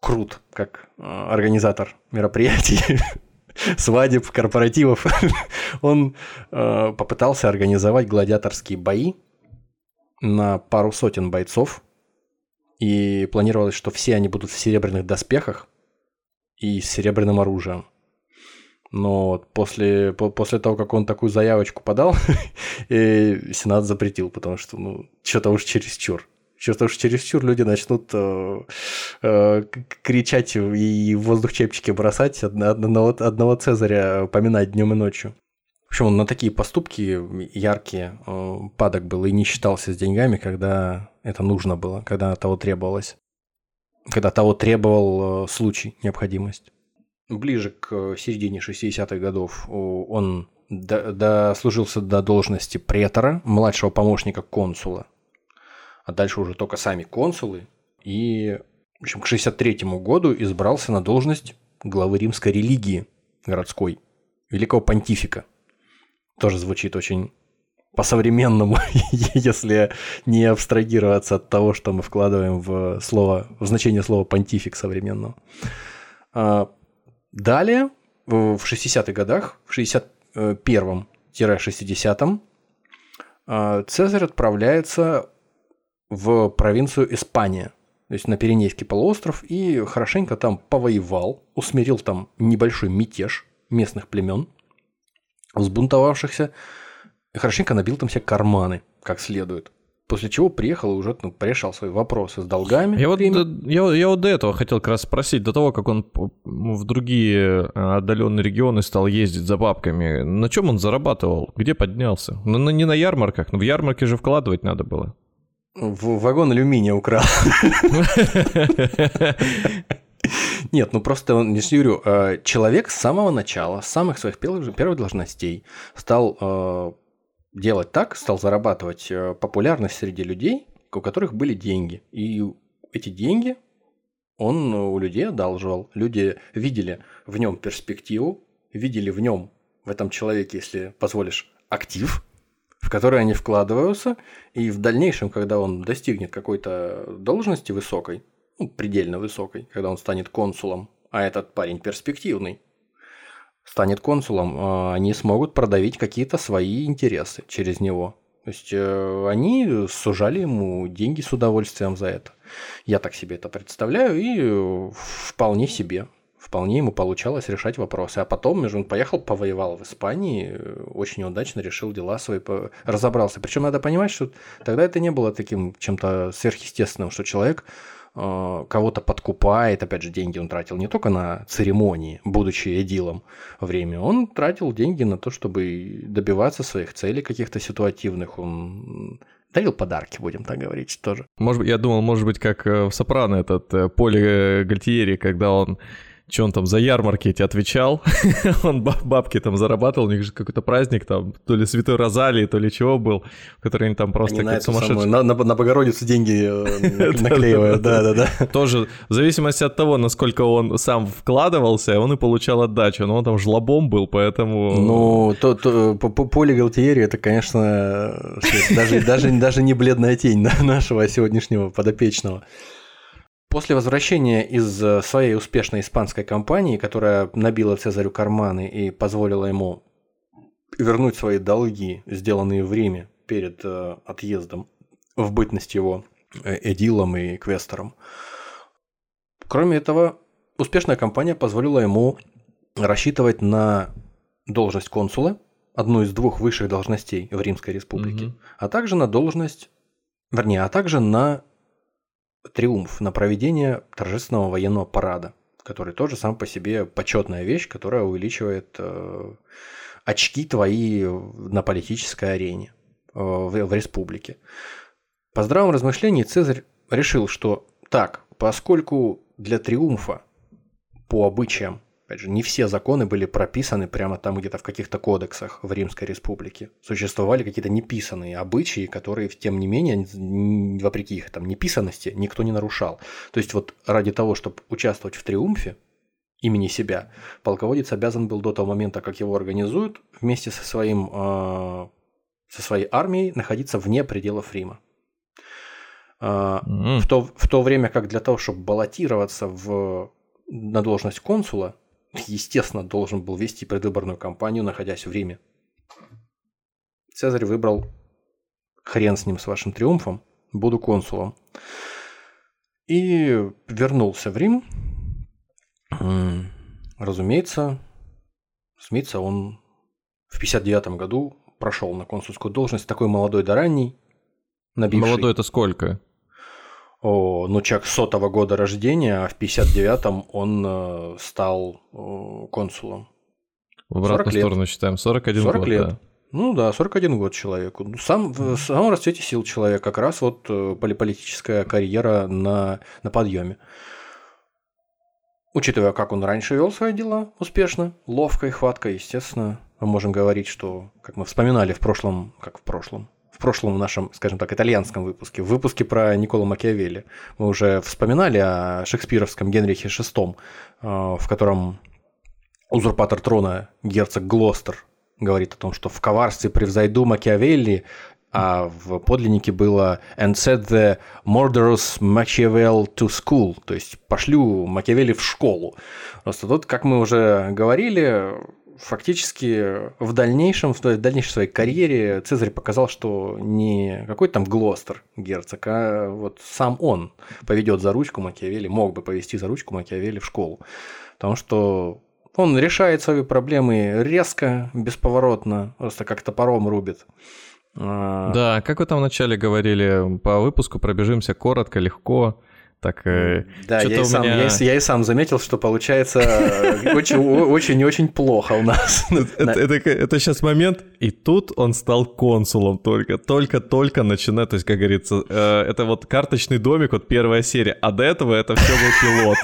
крут как э, организатор мероприятий, свадеб, корпоративов. Он э, попытался организовать гладиаторские бои на пару сотен бойцов. И планировалось, что все они будут в серебряных доспехах и с серебряным оружием. Но после, после того, как он такую заявочку подал, Сенат запретил, потому что, ну, что-то уж чересчур. Что-то уж чересчур люди начнут э, э, кричать и в воздух чепчики бросать, одного, одного Цезаря поминать днем и ночью. В общем, он на такие поступки яркие э, падок был и не считался с деньгами, когда это нужно было, когда того требовалось. Когда того требовал э, случай, необходимость. Ближе к середине 60-х годов он дослужился до должности претора, младшего помощника консула а дальше уже только сами консулы. И, в общем, к 63 году избрался на должность главы римской религии городской, великого понтифика. Тоже звучит очень по-современному, если не абстрагироваться от того, что мы вкладываем в слово, в значение слова понтифик современного. А, далее, в 60-х годах, в 61-60-м, а, Цезарь отправляется в провинцию Испания, то есть на Пиренейский полуостров, и хорошенько там повоевал, усмирил там небольшой мятеж местных племен, взбунтовавшихся, хорошенько набил там все карманы, как следует. После чего приехал и уже ну, порешал свои вопросы с долгами. Я вот, я, я вот до этого хотел как раз спросить, до того, как он в другие а, отдаленные регионы стал ездить за бабками, на чем он зарабатывал? Где поднялся? Ну, не на ярмарках, но в ярмарке же вкладывать надо было. В вагон алюминия украл. Нет, ну просто, не говорю, э, человек с самого начала, с самых своих первых, первых должностей стал э, делать так, стал зарабатывать э, популярность среди людей, у которых были деньги. И эти деньги он у людей одалживал. Люди видели в нем перспективу, видели в нем, в этом человеке, если позволишь, актив, в который они вкладываются, и в дальнейшем, когда он достигнет какой-то должности высокой, ну, предельно высокой, когда он станет консулом, а этот парень перспективный, станет консулом, а, они смогут продавить какие-то свои интересы через него. То есть э, они сужали ему деньги с удовольствием за это. Я так себе это представляю и э, вполне себе вполне ему получалось решать вопросы. А потом он поехал, повоевал в Испании, э, очень удачно решил дела свои, разобрался. Причем надо понимать, что тогда это не было таким чем-то сверхъестественным, что человек кого-то подкупает, опять же, деньги он тратил не только на церемонии, будучи эдилом время, он тратил деньги на то, чтобы добиваться своих целей каких-то ситуативных, он дарил подарки, будем так говорить, тоже. Может, я думал, может быть, как э, в «Сопрано» этот Поле Гальтиери, когда он что он там за ярмарки эти отвечал, он бабки там зарабатывал, у них же какой-то праздник там, то ли Святой Розалии, то ли чего был, который они там просто как сумасшедшие. На, на, на Богородицу деньги э, наклеивают, да-да-да. Тоже в зависимости от того, насколько он сам вкладывался, он и получал отдачу, но он там жлобом был, поэтому... Ну, то, то, поле Галтиери это, конечно, даже, даже, даже не бледная тень нашего сегодняшнего подопечного. После возвращения из э, своей успешной испанской кампании, которая набила Цезарю карманы и позволила ему вернуть свои долги, сделанные в Риме перед э, отъездом, в бытность его э, эдилом и квестором. Кроме этого, успешная кампания позволила ему рассчитывать на должность консула, одну из двух высших должностей в Римской Республике, угу. а также на должность, вернее, а также на триумф на проведение торжественного военного парада, который тоже сам по себе почетная вещь, которая увеличивает э, очки твои на политической арене э, в, в республике. По здравому размышлению Цезарь решил, что так, поскольку для триумфа по обычаям Опять же, не все законы были прописаны прямо там где-то в каких-то кодексах в Римской Республике. Существовали какие-то неписанные обычаи, которые, тем не менее, вопреки их там неписанности, никто не нарушал. То есть вот ради того, чтобы участвовать в триумфе имени себя, полководец обязан был до того момента, как его организуют, вместе со, своим, э, со своей армией находиться вне пределов Рима. mm-hmm. в, то, в то время как для того, чтобы баллотироваться в, на должность консула, естественно, должен был вести предвыборную кампанию, находясь в Риме. Цезарь выбрал хрен с ним, с вашим триумфом, буду консулом. И вернулся в Рим. Разумеется, Смитса он в 59 году прошел на консульскую должность, такой молодой да ранний, набивший. Молодой это сколько? О, ну, человек сотого года рождения, а в 59-м он э, стал э, консулом. В обратную сторону считаем, 41 40 год, лет. Да. Ну да, 41 год человеку. Ну, сам, в самом расцвете сил человек, как раз вот э, политическая карьера на, на подъеме. Учитывая, как он раньше вел свои дела успешно, ловко и хватко, естественно, мы можем говорить, что, как мы вспоминали в прошлом, как в прошлом, в прошлом нашем, скажем так, итальянском выпуске, в выпуске про Никола Макиавелли, мы уже вспоминали о шекспировском Генрихе VI, э, в котором узурпатор трона герцог Глостер говорит о том, что в коварстве превзойду Макиавелли, а в подлиннике было «and set the murderous Machiavelli to school», то есть «пошлю Макиавелли в школу». Просто тут, как мы уже говорили, фактически в дальнейшем, в дальнейшей своей карьере Цезарь показал, что не какой-то там Глостер герцог, а вот сам он поведет за ручку Макиавелли, мог бы повести за ручку Макиавелли в школу. Потому что он решает свои проблемы резко, бесповоротно, просто как топором рубит. А, да, как вы там вначале говорили, по выпуску пробежимся коротко, легко. Так, э, да, я и, сам, меня... я, я и сам заметил, что получается очень-очень плохо у нас. Это, сейчас момент, и тут он стал консулом только, только-только начинает, то есть, как говорится, э, это вот карточный домик, вот первая серия, а до этого это все был пилот.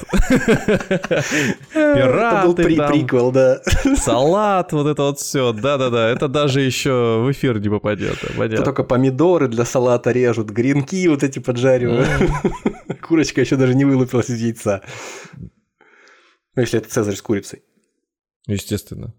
Пираты, это был приквел, да. Салат, вот это вот все, да-да-да, это даже еще в эфир не попадет. Это только помидоры для салата режут, гренки вот эти поджаривают курочка еще даже не вылупилась из яйца. Ну, если это Цезарь с курицей. Естественно.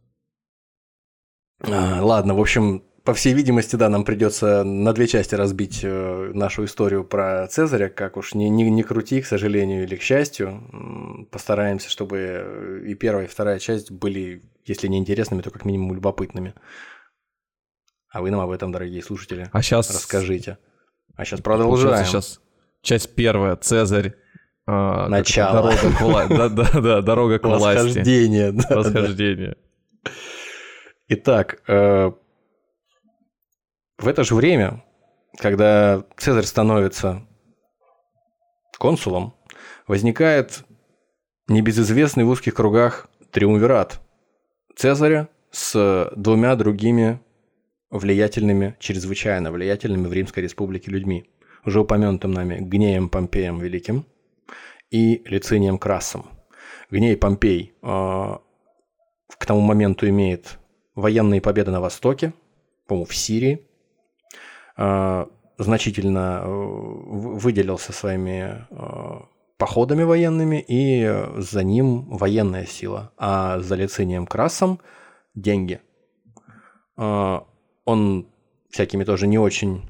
А, ладно, в общем, по всей видимости, да, нам придется на две части разбить э, нашу историю про Цезаря, как уж не, не, не крути, к сожалению или к счастью. Постараемся, чтобы и первая, и вторая часть были, если не интересными, то как минимум любопытными. А вы нам об этом, дорогие слушатели, а сейчас... расскажите. А сейчас продолжаем. Сейчас Часть первая, Цезарь. А, Начало. Дорога к, вла... да, да, да, дорога к власти. Восхождение. Да, Восхождение. Да. Итак, э, в это же время, когда Цезарь становится консулом, возникает небезызвестный в узких кругах триумвират Цезаря с двумя другими влиятельными, чрезвычайно влиятельными в Римской Республике людьми уже упомянутым нами Гнеем Помпеем Великим и Лицинием Красом. Гней Помпей э, к тому моменту имеет военные победы на Востоке, по-моему, в Сирии, э, значительно э, выделился своими э, походами военными, и за ним военная сила, а за Лицинием Красом деньги. Э, он всякими тоже не очень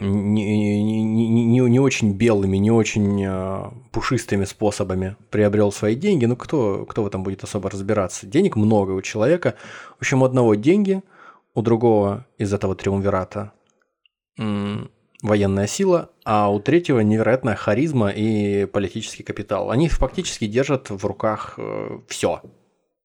не, не, не, не очень белыми, не очень э, пушистыми способами приобрел свои деньги. Ну, кто, кто в этом будет особо разбираться? Денег много у человека. В общем, у одного деньги, у другого из этого триумвирата военная сила, а у третьего невероятная харизма и политический капитал. Они фактически держат в руках э, все.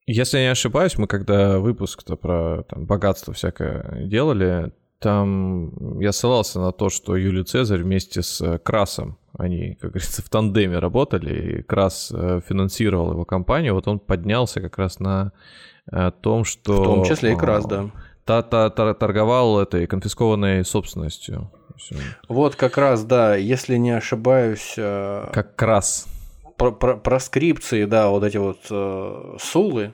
Если я не ошибаюсь, мы когда выпуск-то про там, богатство всякое делали, там я ссылался на то, что Юлий Цезарь вместе с э, Красом, они, как говорится, в тандеме работали, и Крас э, финансировал его компанию, вот он поднялся как раз на э, том, что... В том числе и Крас, да. Та -та -та торговал этой конфискованной собственностью. Вот как раз, да, если не ошибаюсь... Как Крас. Про про проскрипции, да, вот эти вот э, сулы,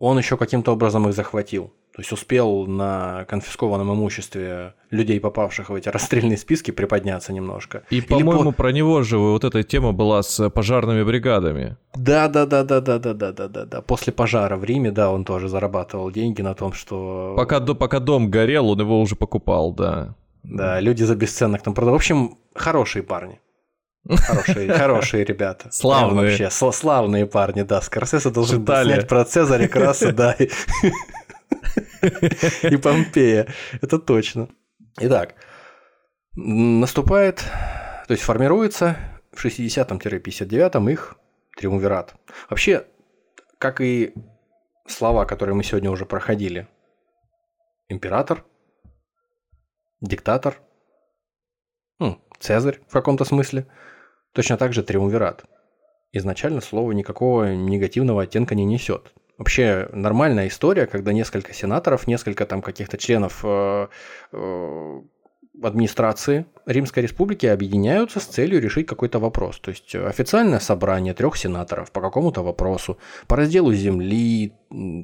он еще каким-то образом их захватил. То есть успел на конфискованном имуществе людей, попавших в эти расстрельные списки, приподняться немножко. И, по-моему, по... про него же вот эта тема была с пожарными бригадами. Да, да, да, да, да, да, да, да, да, да. После пожара в Риме, да, он тоже зарабатывал деньги на том, что. Пока, пока дом горел, он его уже покупал, да. Да, люди за бесценок там продавали. В общем, хорошие парни. Хорошие, хорошие ребята. Славные. Прям Вообще, сл- славные парни, да. Скорсезе должен был снять про Цезаря Краса, да. И Помпея. Это точно. Итак, наступает, то есть формируется в 60-59 их триумвират. Вообще, как и слова, которые мы сегодня уже проходили. Император, диктатор, ну, Цезарь в каком-то смысле. Точно так же триумвират. Изначально слово никакого негативного оттенка не несет. Вообще нормальная история, когда несколько сенаторов, несколько там каких-то членов э, э, администрации Римской Республики объединяются с целью решить какой-то вопрос. То есть официальное собрание трех сенаторов по какому-то вопросу, по разделу земли,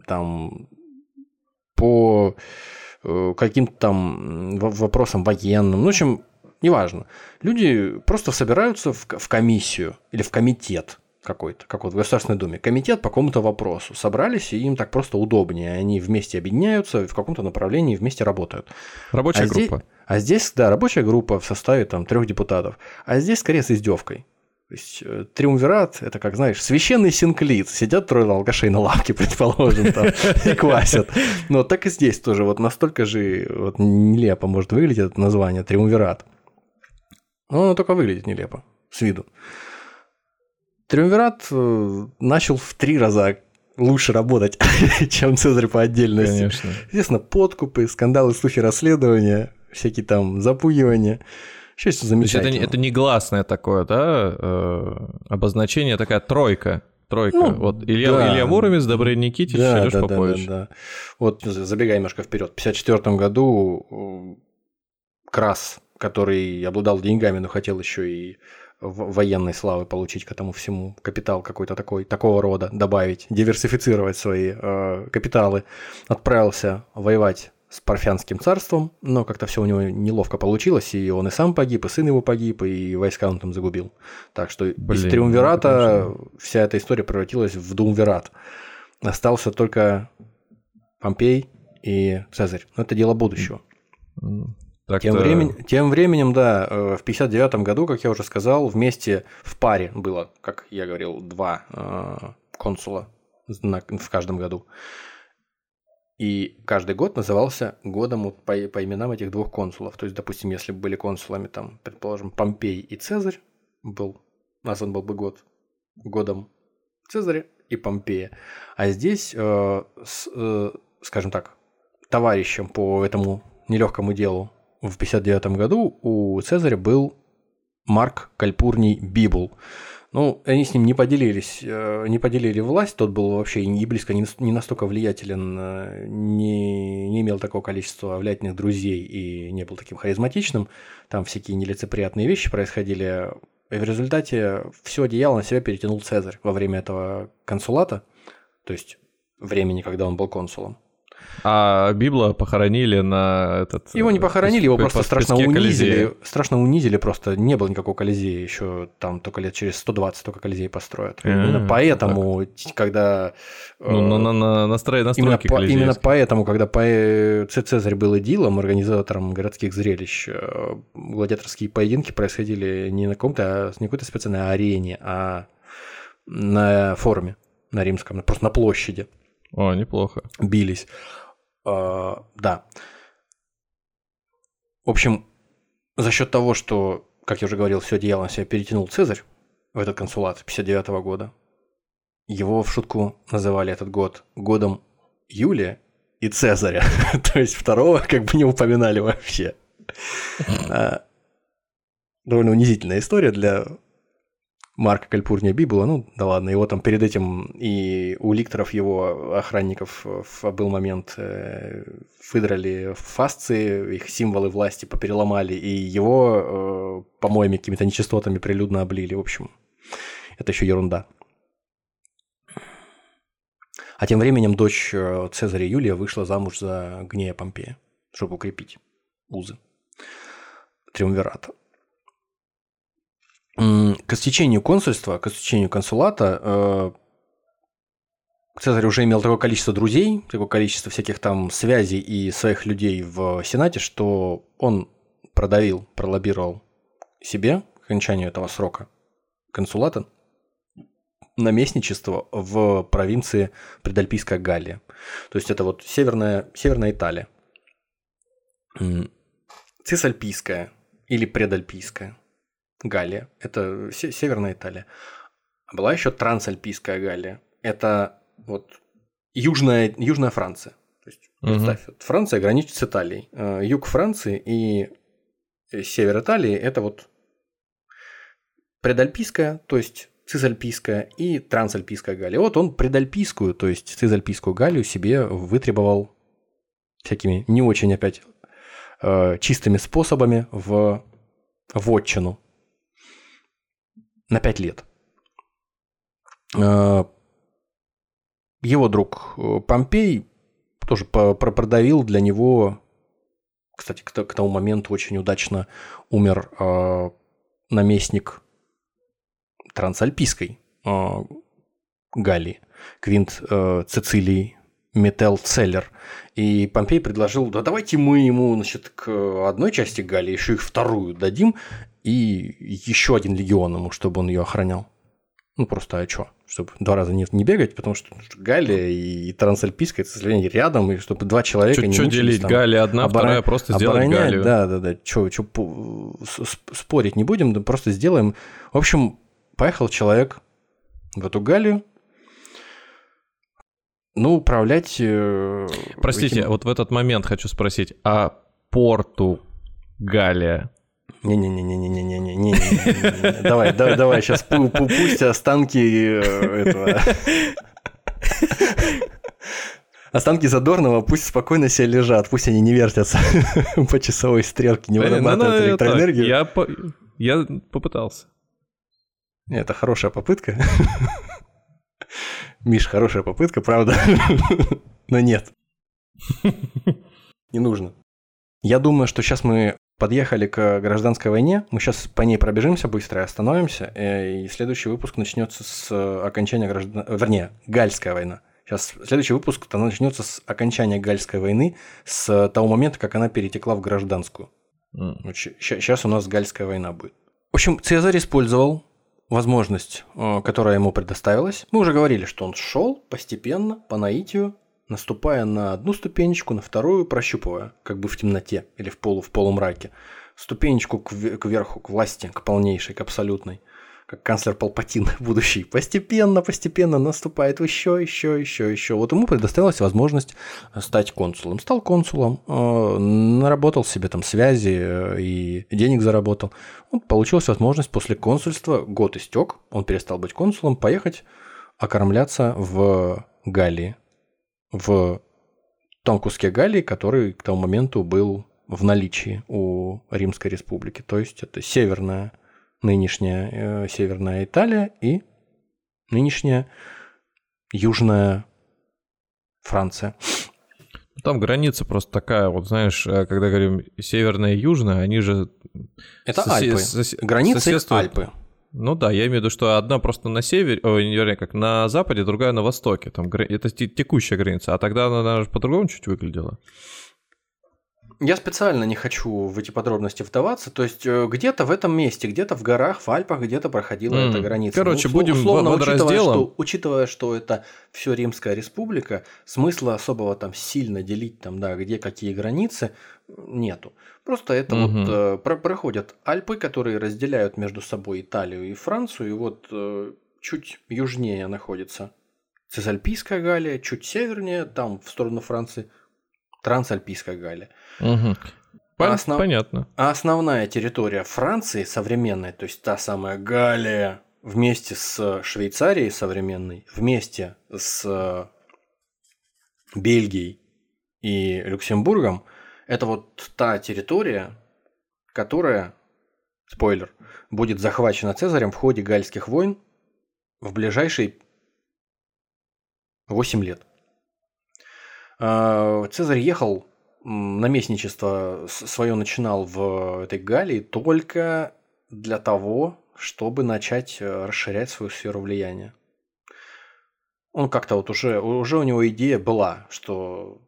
там, по э, каким-то там вопросам военным. Ну, в общем, неважно. Люди просто собираются в, в комиссию или в комитет какой-то, как вот в Государственной Думе. Комитет по какому-то вопросу. Собрались, и им так просто удобнее. Они вместе объединяются, в каком-то направлении вместе работают. Рабочая А здесь- группа. А здесь, да, рабочая группа в составе там трех депутатов. А здесь скорее с издевкой. То есть э, триумвират это как, знаешь, священный синклит. Сидят трое алкашей на лавке, предположим, там, и квасят. Но так и здесь тоже. Вот настолько же вот, нелепо может выглядеть это название триумвират. Но оно только выглядит нелепо с виду. Триумвират э, начал в три раза лучше работать, чем Цезарь по отдельности. Конечно. Естественно, подкупы, скандалы, слухи, расследования, всякие там запугивания. Все это То есть это, замечательно. это негласное такое, да, э, обозначение, такая тройка. Тройка. Ну, вот Илья, да. Илья Муромец, Добрый Никитич, да, Алёш да, да, Попович. да, да. Вот забегая немножко вперед. В 1954 году э, Крас, который обладал деньгами, но хотел еще и военной славы получить к этому всему, капитал какой-то такой, такого рода добавить, диверсифицировать свои э, капиталы, отправился воевать с Парфянским царством, но как-то все у него неловко получилось, и он и сам погиб, и сын его погиб, и войска он там загубил. Так что из Блин, Триумвирата ну, вся эта история превратилась в Думвират. Остался только Помпей и Цезарь. Но это дело будущего. М, Так-то- Тем, времен- тем временем, да, э, в 59 году, как я уже сказал, вместе в паре было, как я говорил, два э, консула в каждом году. И каждый год назывался годом по, по именам этих двух консулов. То есть, допустим, если бы были консулами, там, предположим, Помпей и Цезарь, был, назван был бы год годом Цезаря и Помпея. А здесь, э, с, э, скажем так, товарищем по этому нелегкому делу в 59 году у Цезаря был Марк Кальпурний Бибул. Ну, они с ним не поделились, э, не поделили власть, тот был вообще не близко, не настолько влиятелен, э, не, не имел такого количества влиятельных друзей и не был таким харизматичным. Там всякие нелицеприятные вещи происходили. И в результате все одеяло на себя перетянул Цезарь во время этого консулата, то есть времени, когда он был консулом. А Библа похоронили на этот... Его не э, похоронили, его просто страшно унизили. Колизея. Страшно унизили, просто не было никакого Колизея еще там только лет через 120 только Колизей построят. А, именно поэтому, т- когда... Ну, э, на, на, на, настро- Именно, по- именно поэтому, когда по- Цезарь был идилом, организатором городских зрелищ, э, гладиаторские поединки происходили не на каком-то, а не какой-то специальной арене, а на форуме, на римском, просто на площади О, неплохо. бились. А, да. В общем, за счет того, что, как я уже говорил, все одеяло на себя перетянул Цезарь в этот консулат 59 года, его в шутку называли этот год годом Юлия и Цезаря. То есть второго как бы не упоминали вообще. А, Довольно унизительная история для Марка Кальпурния Бибула, ну да ладно, его там перед этим и у ликторов его охранников в- был момент, э, выдрали фасции, их символы власти попереломали, и его, э, по-моему, какими-то нечистотами прилюдно облили, в общем, это еще ерунда. А тем временем дочь э, Цезаря Юлия вышла замуж за Гнея Помпея, чтобы укрепить узы Триумвирата. К истечению консульства, к истечению консулата э, Цезарь уже имел такое количество друзей, такое количество всяких там связей и своих людей в Сенате, что он продавил, пролоббировал себе окончанию этого срока консулата наместничество в провинции Предальпийская Галлия. То есть это вот северная, северная Италия. Цисальпийская или Предальпийская Галлия. Это северная Италия. А была еще Трансальпийская Галлия. Это вот южная, южная Франция. То есть, представь, вот Франция граничит с Италией. Э, юг Франции и север Италии – это вот предальпийская, то есть цизальпийская и трансальпийская Галлия. Вот он предальпийскую, то есть цизальпийскую Галлию себе вытребовал всякими не очень опять э, чистыми способами в вотчину на пять лет. Э, его друг э, Помпей тоже продавил для него, кстати, к, тому моменту очень удачно умер э, наместник трансальпийской Галлии, Квинт э, Метел Целлер. И Помпей предложил, да давайте мы ему, значит, к одной части Галлии еще их вторую дадим, и еще один легион ему, чтобы он ее охранял. Ну, просто а что? Чтобы два раза не, не бегать, потому что Галлия и Трансальпийская, это сожалению, рядом, и чтобы два человека чё, не Что делить? Там, Галлия одна, оборон... вторая просто сделать Галлию. Да, да, да. Что, спорить не будем, да просто сделаем. В общем, поехал человек в эту Галлию, ну, управлять... Э, Простите, этим... вот в этот момент хочу спросить, а порту Галия не-не-не-не-не-не-не-не. Давай, давай, давай, сейчас пусть останки этого... Останки Задорнова пусть спокойно себе лежат, пусть они не вертятся по часовой стрелке, не вырабатывают электроэнергию. Я попытался. Это хорошая попытка. Миш, хорошая попытка, правда. Но нет. Не нужно. Я думаю, что сейчас мы подъехали к гражданской войне. Мы сейчас по ней пробежимся быстро и остановимся. Э, и следующий выпуск начнется с окончания граждан... Вернее, Гальская война. Сейчас следующий выпуск она начнется с окончания Гальской войны, с того момента, как она перетекла в гражданскую. Mm. Сейчас у нас Гальская война будет. В общем, Цезарь использовал возможность, э, которая ему предоставилась. Мы уже говорили, что он шел постепенно, по наитию, наступая на одну ступенечку, на вторую, прощупывая, как бы в темноте или в, полу, в полумраке. Ступенечку к, кверху, к власти, к полнейшей, к абсолютной. Как канцлер Палпатин будущий. Постепенно, постепенно наступает еще, еще, еще, еще. Вот ему предоставилась возможность стать консулом. Стал консулом, э, наработал себе там связи э, и денег заработал. Вот получилась возможность после консульства, год истек, он перестал быть консулом, поехать окормляться в Галлии в том куске Галлии, который к тому моменту был в наличии у Римской Республики. То есть это северная, нынешняя э, северная Италия и нынешняя южная Франция. Там граница просто такая, вот знаешь, э, когда говорим северная и южная, они же... Это Альпы. Сос... Граница Альпы. Ну да, я имею в виду, что одна просто на севере, ой, вернее, как на западе, другая на востоке. Там это текущая граница, а тогда она, наверное, по-другому чуть выглядела. Я специально не хочу в эти подробности вдаваться. То есть э, где-то в этом месте, где-то в горах, в Альпах где-то проходила mm. эта граница. Короче, ну, будем условно, учитывая что, учитывая, что это все Римская республика, смысла особого там сильно делить там, да, где какие границы нету. Просто это угу. вот э, про проходят Альпы, которые разделяют между собой Италию и Францию, и вот э, чуть южнее находится Цезальпийская Галия, чуть севернее, там в сторону Франции, Трансальпийская Галия. Угу. Пон- а основ... Понятно. А основная территория Франции современная, то есть та самая Галия, вместе с Швейцарией современной, вместе с Бельгией и Люксембургом, это вот та территория, которая, спойлер, будет захвачена Цезарем в ходе Гальских войн в ближайшие 8 лет. А, Цезарь ехал наместничество свое начинал в этой Галлии только для того, чтобы начать э, расширять свою сферу влияния. Он как-то вот уже, уже у него идея была, что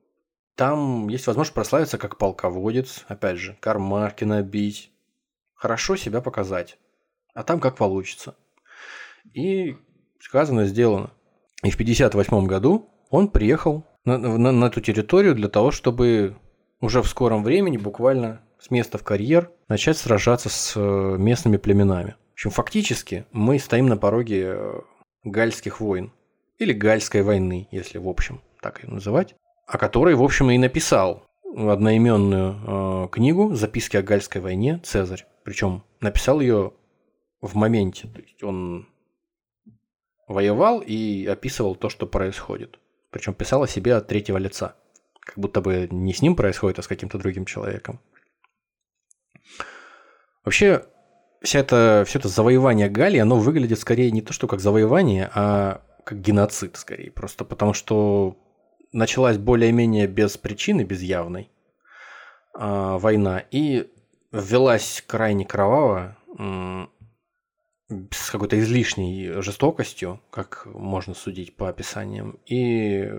там есть возможность прославиться как полководец, опять же, кармарки набить, хорошо себя показать. а там как получится. И сказано, сделано. И в 1958 году он приехал на, на, на эту территорию для того, чтобы уже в скором времени, буквально с места в карьер, начать сражаться с э, местными племенами. В общем, фактически мы стоим на пороге э, гальских войн. Или гальской войны, если в общем так ее называть. О которой, в общем, и написал одноименную э, книгу «Записки о гальской войне» Цезарь. Причем написал ее в моменте. То есть он воевал и описывал то, что происходит. Причем писал о себе от третьего лица. Как будто бы не с ним происходит, а с каким-то другим человеком. Вообще, вся это, все это завоевание Галлии, оно выглядит скорее не то, что как завоевание, а как геноцид скорее. Просто потому что началась более-менее без причины, без явной э, война, и ввелась крайне кроваво, с какой-то излишней жестокостью, как можно судить по описаниям. И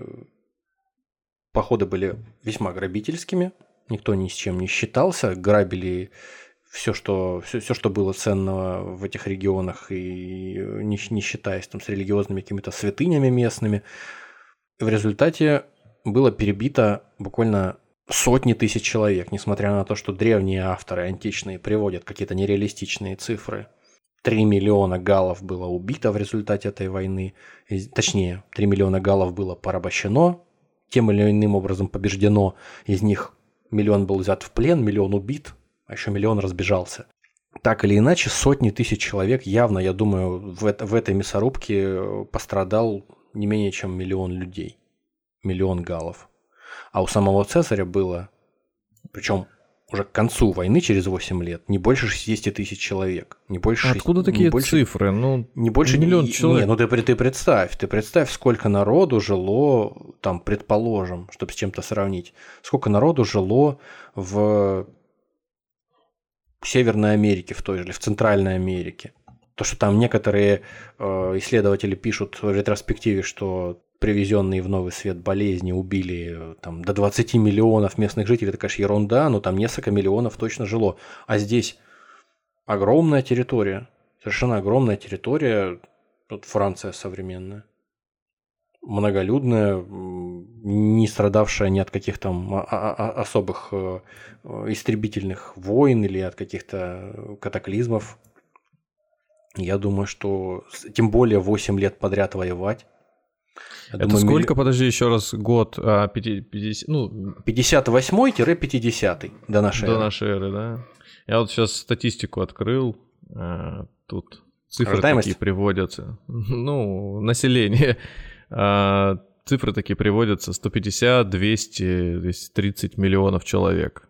походы были весьма грабительскими, никто ни с чем не считался, грабили все, что, все, все, что было ценного в этих регионах, и не, не считаясь там с религиозными какими-то святынями местными. В результате было перебито буквально сотни тысяч человек, несмотря на то, что древние авторы античные приводят какие-то нереалистичные цифры. Три миллиона галлов было убито в результате этой войны, точнее, три миллиона галлов было порабощено, тем или иным образом побеждено, из них миллион был взят в плен, миллион убит, а еще миллион разбежался. Так или иначе, сотни тысяч человек явно, я думаю, в, это, в этой мясорубке пострадал не менее чем миллион людей. Миллион галлов. А у самого Цезаря было, причем уже к концу войны, через 8 лет, не больше 60 тысяч человек. Не больше Откуда 6, такие не больше, цифры? Ну, не больше миллион не, человек. Не, ну ты, ты представь, ты представь, сколько народу жило, там, предположим, чтобы с чем-то сравнить, сколько народу жило в Северной Америке в той же, или в Центральной Америке. То, что там некоторые э, исследователи пишут в ретроспективе, что привезенные в новый свет болезни убили э, там, до 20 миллионов местных жителей, это, конечно, ерунда, но там несколько миллионов точно жило. А здесь огромная территория, совершенно огромная территория, вот Франция современная, многолюдная, не страдавшая ни от каких там а, а, а, особых э, истребительных войн или от каких-то катаклизмов. Я думаю, что тем более 8 лет подряд воевать, я это думаю, сколько, милли... подожди, еще раз, год? А, 50, ну... 58-50 до нашей до эры. До нашей эры, да. Я вот сейчас статистику открыл, а, тут цифры Рождаемость? такие приводятся. Ну, население. А, цифры такие приводятся 150, 200, 230 миллионов человек.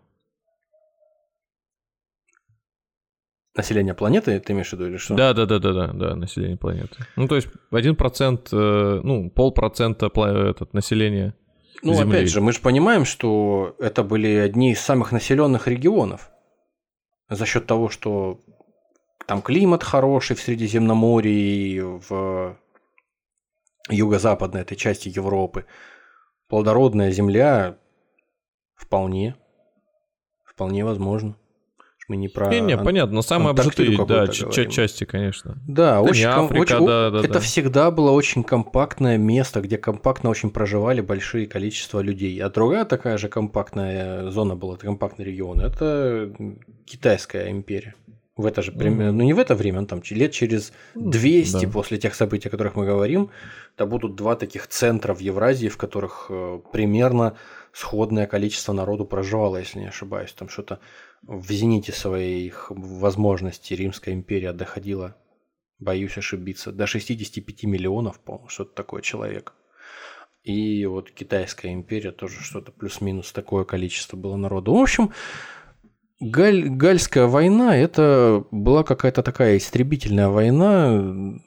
Население планеты, ты имеешь в виду, или что? Да, да, да, да, да, да, население планеты. Ну, то есть один процент, э, ну, полпроцента этот, населения. Ну, Земли. опять же, мы же понимаем, что это были одни из самых населенных регионов. За счет того, что там климат хороший в Средиземноморье и в юго-западной этой части Европы. Плодородная земля вполне, вполне возможно. Мы не про... Не, не, понятно, но самые обжитые да, части, конечно. Да, да очень, Африка, очень да, да, это да. всегда было очень компактное место, где компактно очень проживали большие количество людей. А другая такая же компактная зона была, это компактный регион, это Китайская империя. В это же время, mm-hmm. ну не в это время, там лет через 200 да. после тех событий, о которых мы говорим, это будут два таких центра в Евразии, в которых э, примерно сходное количество народу проживало, если не ошибаюсь. Там что-то в зените своих возможностей Римская империя доходила, боюсь ошибиться, до 65 миллионов, по-моему, что-то такое человек. И вот Китайская империя тоже что-то плюс-минус такое количество было народу. В общем, Галь, Гальская война это была какая-то такая истребительная война,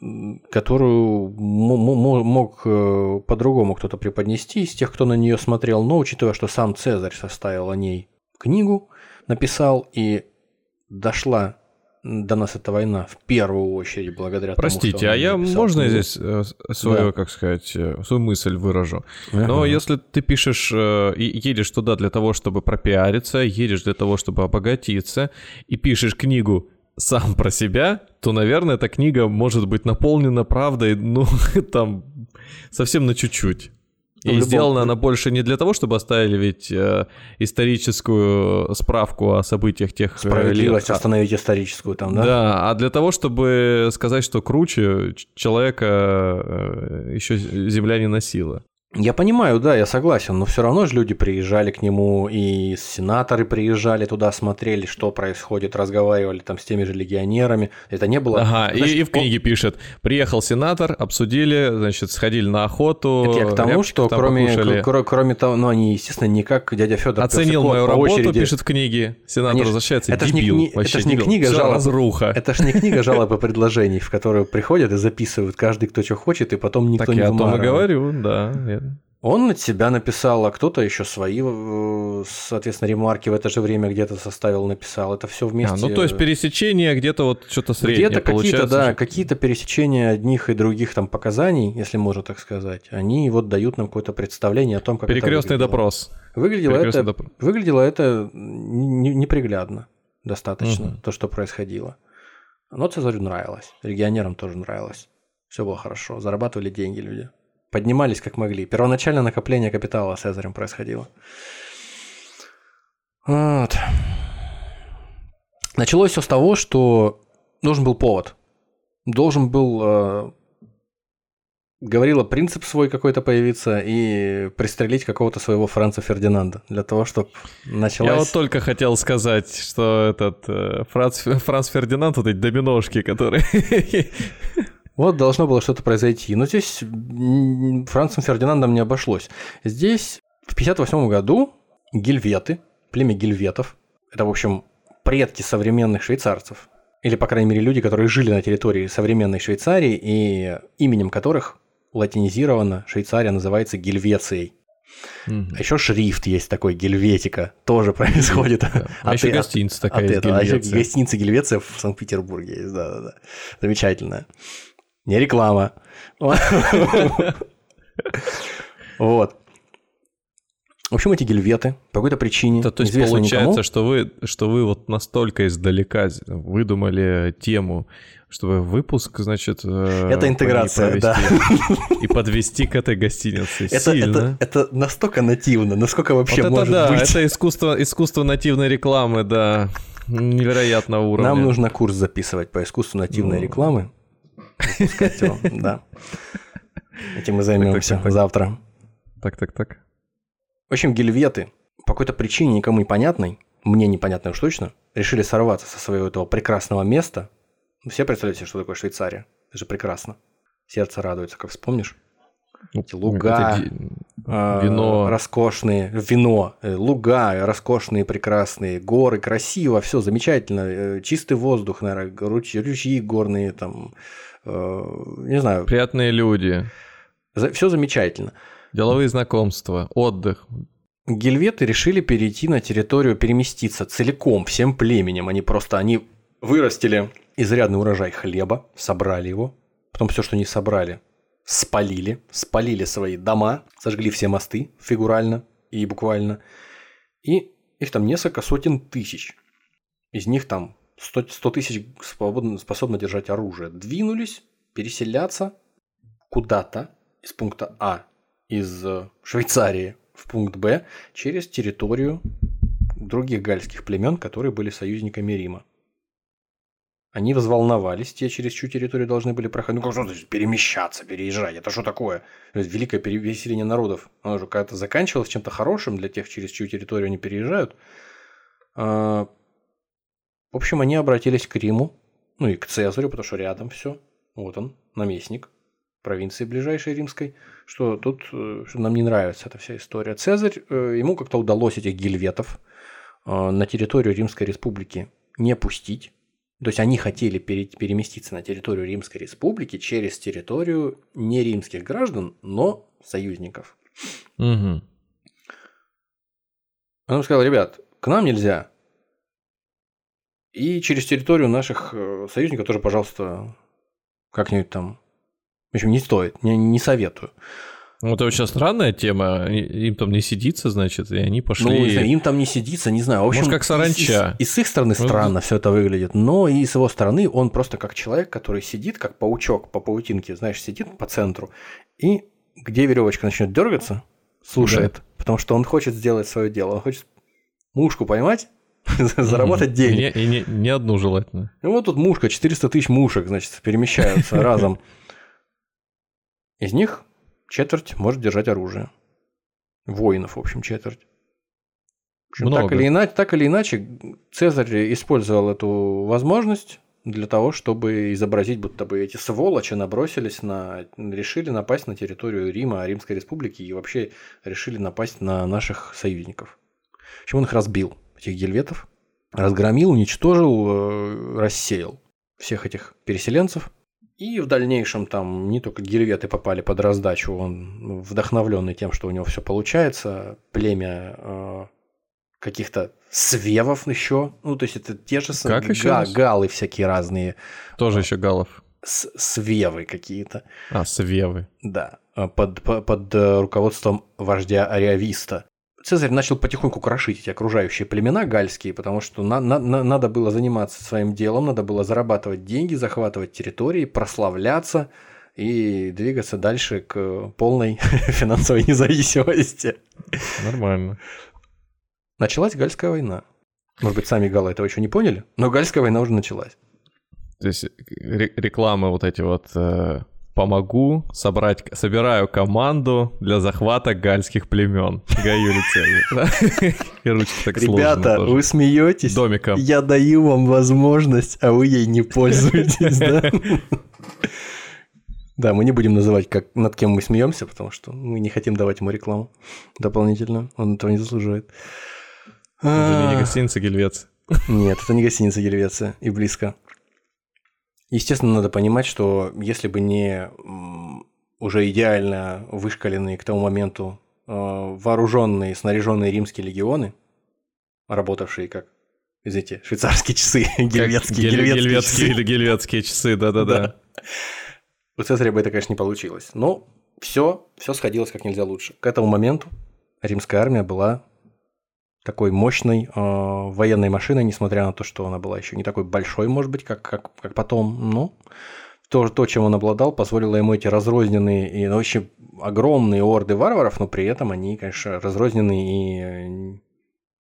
которую мог э, по-другому кто-то преподнести из тех, кто на нее смотрел, но учитывая, что сам Цезарь составил о ней книгу, написал, и дошла до нас эта война в первую очередь благодаря Простите, тому, что а я можно книгу. здесь э, свою, да. как сказать, э, свою мысль выражу? Ага. Но если ты пишешь э, и едешь туда для того, чтобы пропиариться, едешь для того, чтобы обогатиться, и пишешь книгу сам про себя, то, наверное, эта книга может быть наполнена правдой, ну, там, совсем на чуть-чуть. И любом- сделана она больше не для того, чтобы оставили ведь э, историческую справку о событиях тех э, Справедливость лет, остановить историческую там, да? Да? а для того, чтобы сказать, что круче человека э, еще земля не носила. Я понимаю, да, я согласен, но все равно же люди приезжали к нему, и сенаторы приезжали туда, смотрели, что происходит, разговаривали там с теми же легионерами. Это не было... Ага, и- Знаешь, и, в книге пишет, приехал сенатор, обсудили, значит, сходили на охоту. Это я к тому, что кроме, покушали. кро- кроме того, ну они, естественно, не как дядя Федор Оценил мою работу, пишет в книге. Сенатор ж- возвращается, это не дебил. вообще это ж не дебил. книга жалоб. разруха. Это ж не книга жалоб и предложений, в которую приходят и записывают каждый, кто что хочет, и потом никто так не я о том и говорю, да. Он от себя написал, а кто-то еще свои, э, соответственно, ремарки в это же время где-то составил, написал. Это все вместе. А, ну, то есть пересечение где-то вот что-то среднее Где-то какие-то, да, какие-то пересечения одних и других там показаний, если можно так сказать, они вот дают нам какое-то представление о том, как Перекрестный это выглядело. допрос. Выглядело Перекрестный это, допрос. выглядело это не- неприглядно достаточно, Мгм. то, что происходило. Но Цезарю нравилось, легионерам тоже нравилось. Все было хорошо, зарабатывали деньги люди. Поднимались как могли. Первоначально накопление капитала с Цезарем происходило. Вот. Началось все с того, что нужен был повод. Должен был, э, говорила, принцип свой какой-то появиться и пристрелить какого-то своего Франца Фердинанда для того, чтобы началась... Я вот только хотел сказать, что этот э, Франц, Франц Фердинанд, вот эти доминошки, которые... Вот должно было что-то произойти. Но здесь Францем Фердинандом не обошлось. Здесь в 58 году гильветы, племя гильветов, это, в общем, предки современных швейцарцев, или, по крайней мере, люди, которые жили на территории современной Швейцарии и именем которых латинизировано Швейцария называется Гельвецией. Мгм. А еще шрифт есть такой, Гельветика, тоже происходит. А еще гостиница от такая из этого. А еще гостиница Гельвеция в Санкт-Петербурге есть, да-да-да. Замечательная. Не реклама. Вот. В общем, эти гельветы по какой-то причине, Это, то есть получается, никому, что вы, что вы вот настолько издалека выдумали тему, чтобы выпуск, значит... э, Это интеграция, да. И подвести к этой гостинице. это, Сильно. это, это настолько нативно, насколько Вот вообще это может да, быть. это искусство, искусство нативной рекламы, да. Невероятного уровня. Нам нужно курс записывать по искусству нативной Ну. рекламы. Выпускать его, да. Этим мы займемся завтра. Так, так, так. В общем, гельветы по какой-то причине никому непонятной, мне непонятной уж точно, решили сорваться со своего этого прекрасного места. Ну, Все представляете, себе, что такое Швейцария? Это же прекрасно. Сердце радуется, как вспомнишь. Эти луга, А, Вино. роскошные, вино, э, луга, роскошные, прекрасные, горы, красиво, все замечательно, э, чистый воздух, наверное, ручьи, горные, там, э, не знаю, Приятные люди, все замечательно. деловые знакомства, отдых. Гельветы решили перейти на территорию, переместиться целиком, всем племенем. Они просто, они вырастили изрядный урожай хлеба, собрали его, потом все, что не собрали, спалили, спалили свои дома, сожгли все мосты фигурально и буквально. И их там несколько сотен тысяч. Из них там 100, 100 тысяч свободно, способны держать оружие. Двинулись переселяться куда-то из пункта А из э, Швейцарии в пункт Б через территорию других гальских племен, которые были союзниками Рима. Они взволновались, те, через чью территорию должны были проходить. Ну, как что значит перемещаться, переезжать? Это что такое? Великое переселение народов. Оно же когда-то заканчивалось чем-то хорошим для тех, через чью территорию они переезжают. В общем, они обратились к Риму, ну и к Цезарю, потому что рядом все. Вот он, наместник провинции ближайшей римской, что тут э, что нам не нравится эта вся история. Цезарь, э, ему как-то удалось этих гильветов э, на территорию Римской Республики не пустить. То есть они хотели пере- переместиться на территорию Римской Республики через территорию не римских граждан, но союзников. Мгм. Он сказал, ребят, к нам нельзя. И через территорию наших э, союзников тоже, пожалуйста, как-нибудь там. В общем, не стоит, не, не советую. Ну, это очень странная тема. Им там не сидится, значит, и они пошли... Ну, им там не сидится, не знаю. В общем, Может, как саранча. И, и, и с их стороны странно ну... все это выглядит, но и с его стороны он просто как человек, который сидит, как паучок по паутинке, знаешь, сидит по центру, и где веревочка начнет дергаться, слушает, да. потому что он хочет сделать свое дело, он хочет мушку поймать, заработать денег. И, не, не одну желательно. И вот тут мушка, 400 тысяч мушек, значит, перемещаются разом. Из них четверть может держать оружие. Воинов, в общем, четверть. общем, Много. Так, или иначе, так или иначе, Цезарь использовал эту возможность для того, чтобы изобразить, будто бы эти сволочи набросились на... решили напасть на территорию Рима, Римской Республики и вообще решили напасть на наших союзников. В общем, он их разбил, этих гельветов, разгромил, уничтожил, э, рассеял всех этих переселенцев – и в дальнейшем там не только гельветы попали под раздачу, он вдохновленный тем, что у него все получается, племя э, каких-то свевов еще, ну то есть это те же как га- еще галы всякие разные. Тоже еще галов. С свевы какие-то. А, свевы. Да, под, под, под э, руководством вождя Ариависта. Цезарь начал потихоньку крошить эти окружающие племена гальские, потому что на, на, на, надо было заниматься своим делом, надо было зарабатывать деньги, захватывать территории, прославляться и двигаться дальше к полной финансовой независимости. Нормально. Началась Гальская война. Может быть, сами галы этого еще не поняли, но Гальская война уже началась. То есть рекламы вот эти вот э, помогу собрать, собираю команду для захвата гальских племен. Гаю лицензию. И ручки так Ребята, вы смеетесь? Домиком. Я даю вам возможность, а вы ей не пользуетесь, да? Да, мы не будем называть, как, над кем мы смеемся, потому что мы не хотим давать ему рекламу дополнительно. Он этого не заслуживает. Это не гостиница Гельвеция. Нет, это не гостиница Гельвеция и близко. Естественно, надо понимать, что если бы не уже идеально вышкаленные к тому моменту э, вооруженные, снаряженные римские легионы, работавшие как извините, швейцарские часы, гельветские, гель, гельветские, часы. гельветские часы, да-да-да. У Цезаря бы это, конечно, не получилось. Но все, все сходилось как нельзя лучше. К этому моменту римская армия была такой мощной э, военной машиной, несмотря на то, что она была еще не такой большой, может быть, как, как, как потом. Но то, то, чем он обладал, позволило ему эти разрозненные и ну, очень огромные орды варваров, но при этом они, конечно, разрозненные и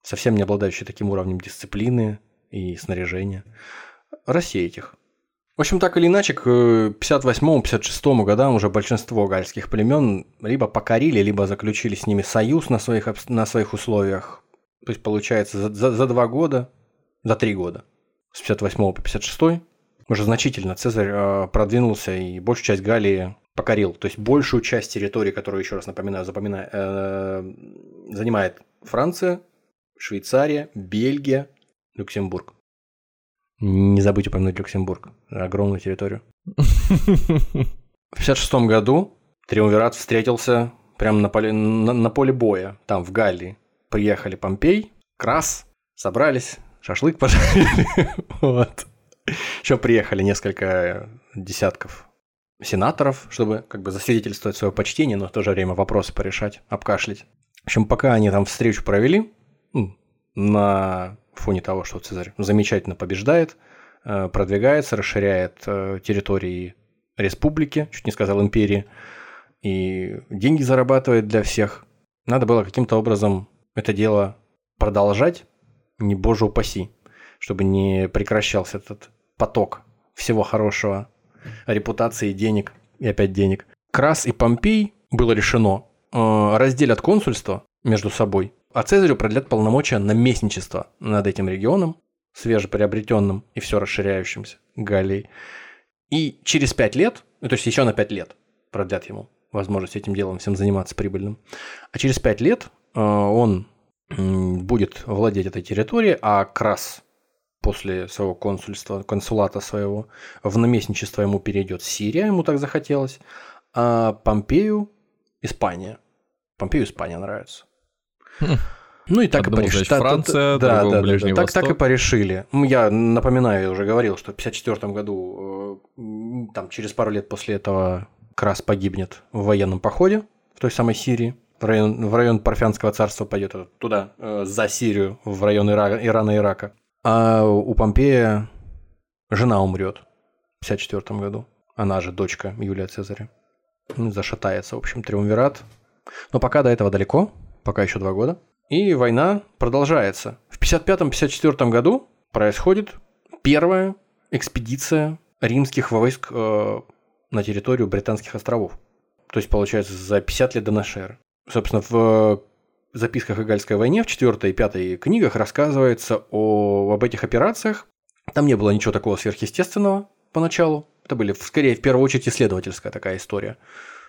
совсем не обладающие таким уровнем дисциплины и снаряжения, рассеять их. В общем, так или иначе, к 58-56 годам уже большинство гальских племен либо покорили, либо заключили с ними союз на своих, на своих условиях, то есть получается за, за, за два года, за три года, с 58 по 56 уже значительно Цезарь э, продвинулся и большую часть Галлии покорил. То есть большую часть территории, которую, еще раз напоминаю, запоминаю, э, занимает Франция, Швейцария, Бельгия, Люксембург. Не забудь упомянуть Люксембург. Огромную территорию. В 56 году Триумвират встретился прямо на поле, на, на поле боя, там, в Галлии приехали Помпей, Крас, собрались, шашлык пожарили. вот. Еще приехали несколько десятков сенаторов, чтобы как бы засвидетельствовать свое почтение, но в то же время вопросы порешать, обкашлять. В общем, пока они там встречу провели, на фоне того, что Цезарь замечательно побеждает, э, продвигается, расширяет э, территории республики, чуть не сказал империи, и деньги зарабатывает для всех. Надо было каким-то образом это дело продолжать, не боже упаси, чтобы не прекращался этот поток всего хорошего, репутации, денег и опять денег. Крас и Помпей было решено э, разделят консульство между собой, а Цезарю продлят полномочия наместничества над этим регионом, свежеприобретенным и все расширяющимся Галлией. И через пять лет, ну, то есть еще на пять лет продлят ему возможность этим делом всем заниматься прибыльным. А через пять лет он будет владеть этой территорией, а Крас после своего консульства, консулата своего, в наместничество ему перейдет Сирия, ему так захотелось, а Помпею Испания. Помпею Испания нравится. Хм. Ну и так Одному, и порешили. Значит, Франция, да, да, да, да, так, так и порешили. Я напоминаю, я уже говорил, что в 1954 году, э, там через пару лет после этого Крас погибнет в военном походе той самой Сирии, в район, в район Парфянского царства пойдет, э, туда, э, за Сирию, в район Ира, Ирана и Ирака. А у Помпея жена умрет в 54 году. Она же дочка Юлия Цезаря. Ну, зашатается, в общем, триумвират. Но пока до этого далеко, пока еще два года. И война продолжается. В 55-54 году происходит первая экспедиция римских войск э, на территорию Британских островов. То есть, получается, за 50 лет до нашей эры. Собственно, в записках о Гальской войне в 4 и 5 книгах рассказывается о, об этих операциях. Там не было ничего такого сверхъестественного поначалу. Это были, скорее, в первую очередь, исследовательская такая история.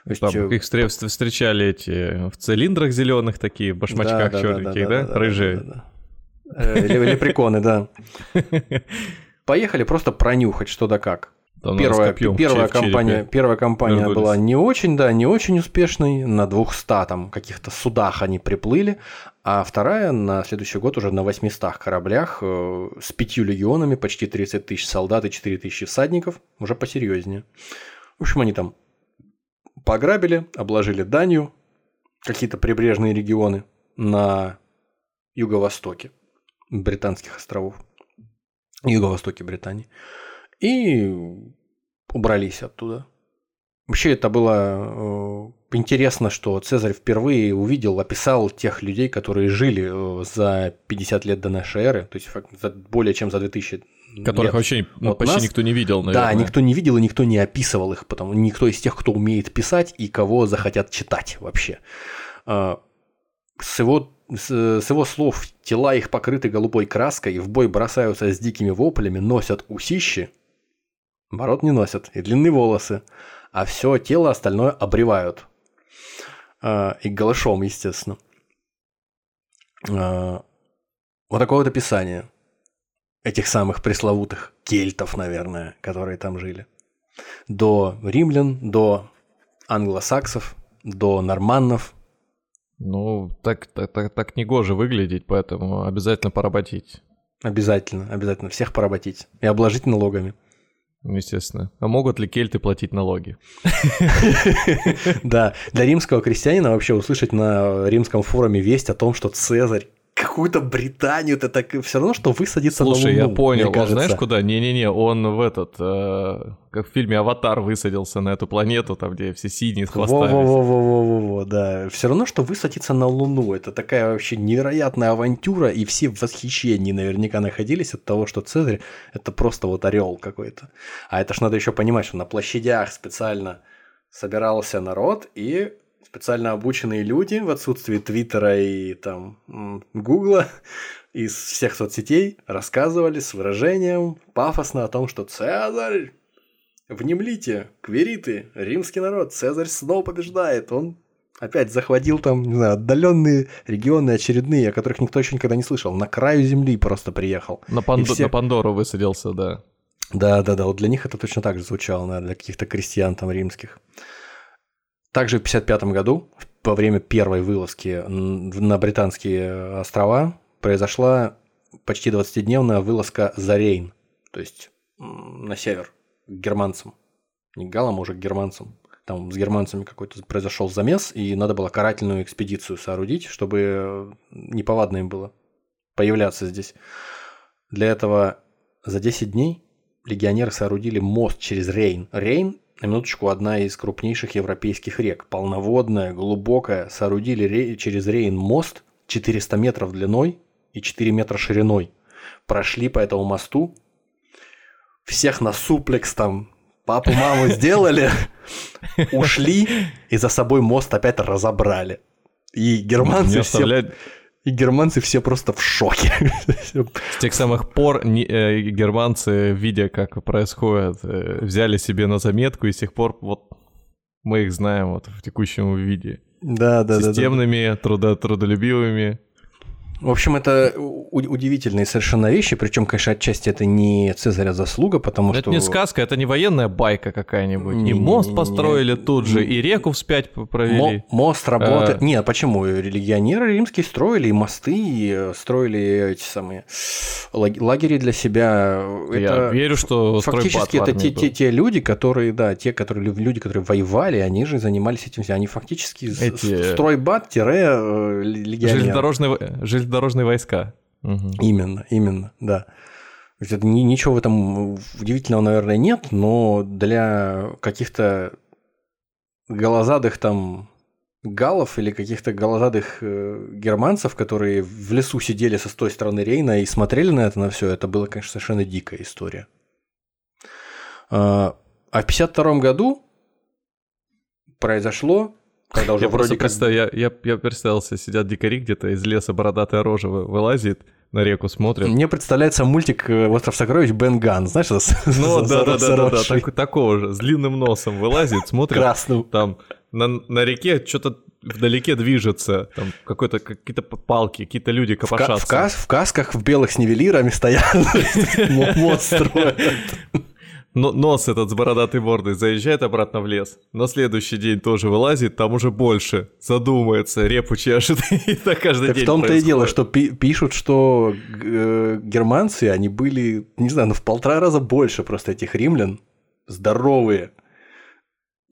То есть, Там э, их встречали эти в цилиндрах зеленых такие, башмачках да, черненьких, да, да, да, да? Рыжие. Да, да, да. Лепреконы, да. Поехали просто пронюхать, что да как. Там первая, первая, компания, первая компания была не очень, да, не очень успешной. На 200 там каких-то судах они приплыли. А вторая на следующий год уже на 800 кораблях э, с пятью легионами, почти 30 тысяч солдат и 4 тысячи всадников. Уже посерьезнее. В общем, они там пограбили, обложили данью какие-то прибрежные регионы на юго-востоке британских островов, юго-востоке Британии, и убрались оттуда. Вообще это было э, интересно, что Цезарь впервые увидел, описал тех людей, которые жили э, за 50 лет до нашей эры, то есть за, более чем за 2000 Которых лет вообще ну, почти нас. никто не видел, наверное. Да, никто не видел и никто не описывал их, потому никто из тех, кто умеет писать и кого захотят читать вообще. А, с его, с его слов тела их покрыты голубой краской, в бой бросаются с дикими воплями, носят усищи, бород не носят, и длинные волосы, а все тело остальное обревают. А, и голышом, естественно. А, вот такое вот описание этих самых пресловутых кельтов, наверное, которые там жили. До римлян, до англосаксов, до норманнов. Ну, так, так, так, так негоже выглядеть, поэтому обязательно поработить. Обязательно, обязательно. Всех поработить. И обложить налогами. Естественно. А могут ли кельты платить налоги? Да, для римского крестьянина вообще услышать на римском форуме весть о том, что Цезарь какую-то Британию, это так все равно, что высадиться Слушай, на Луну, я понял, он знаешь куда? Не-не-не, он в этот, э, как в фильме «Аватар» высадился на эту планету, там, где все синие с хвостами. Во-во-во-во-во, да. Все равно, что высадиться на Луну, это такая вообще невероятная авантюра, и все в восхищении наверняка находились от того, что Цезарь – это просто вот орел какой-то. А это ж надо еще понимать, что на площадях специально собирался народ, и специально обученные люди в отсутствии Твиттера и там Гугла из всех соцсетей рассказывали с выражением пафосно о том, что Цезарь, внемлите, квериты, римский народ, Цезарь снова побеждает, он опять захватил там, не знаю, отдаленные регионы очередные, о которых никто еще никогда не слышал, на краю земли просто приехал. На, Панд... все... на Пандору высадился, да. Да, да, да, вот для них это точно так же звучало, наверное, для каких-то крестьян там римских. Также в 1955 году, во время первой вылазки на британские острова, произошла почти 20-дневная вылазка за Рейн, то есть на север, к германцам. Не к галам, а уже к германцам. Там с германцами какой-то произошел замес, и надо было карательную экспедицию соорудить, чтобы неповадно им было появляться здесь. Для этого за 10 дней легионеры соорудили мост через Рейн. Рейн на минуточку, одна из крупнейших европейских рек. Полноводная, глубокая. Соорудили ре- через Рейн мост 400 метров длиной и 4 метра шириной. Прошли по этому мосту. Всех на суплекс там папу, маму сделали, ушли и за собой мост опять разобрали. И германцы все... И германцы все просто в шоке. С тех самых пор не, э, германцы, видя, как происходит, э, взяли себе на заметку, и с тех пор вот мы их знаем вот в текущем виде. Да, да, Системными, да. Системными, трудо трудолюбивыми. В общем, это удивительные совершенно вещи, причем, конечно, отчасти это не Цезаря заслуга, потому это что... Это не сказка, это не военная байка какая-нибудь. Не, и мост не, построили не, тут же, и реку вспять провели. мост работает... А... Нет, почему? Религионеры римские строили и мосты, и строили эти самые лагеря для себя. Я это... верю, что Фактически это те, те, те люди, которые, да, те, которые люди, которые воевали, они же занимались этим. Они фактически эти... стройбат-легионеры. Железнодорожные железнодорожные войска. Угу. Именно, именно, да. Это, ничего в этом удивительного, наверное, нет, но для каких-то голозадых там галов или каких-то голозадых э, германцев, которые в лесу сидели со с той стороны Рейна и смотрели на это на все, это было, конечно, совершенно дикая история. А, а в 52 году произошло когда уже я вроде. Представ... Я, я, я представил себе, сидят дикари где-то из леса, бородатая рожа вылазит, на реку смотрит. Мне представляется мультик э, «Остров сокровищ» Бен Ган, знаешь? Ну да-да-да, такого же, с длинным носом вылазит, смотрит. Красным. Там на, на реке что-то вдалеке движется, там какой-то какие-то палки, какие-то люди копошатся. В, кас, в касках в белых с нивелирами стоят, мост строят нос этот с бородатой мордой заезжает обратно в лес. На следующий день тоже вылазит, там уже больше. Задумается, репу чешет, и так каждый так день в том-то и дело, что пи- пишут, что э, германцы, они были, не знаю, ну в полтора раза больше просто этих римлян. Здоровые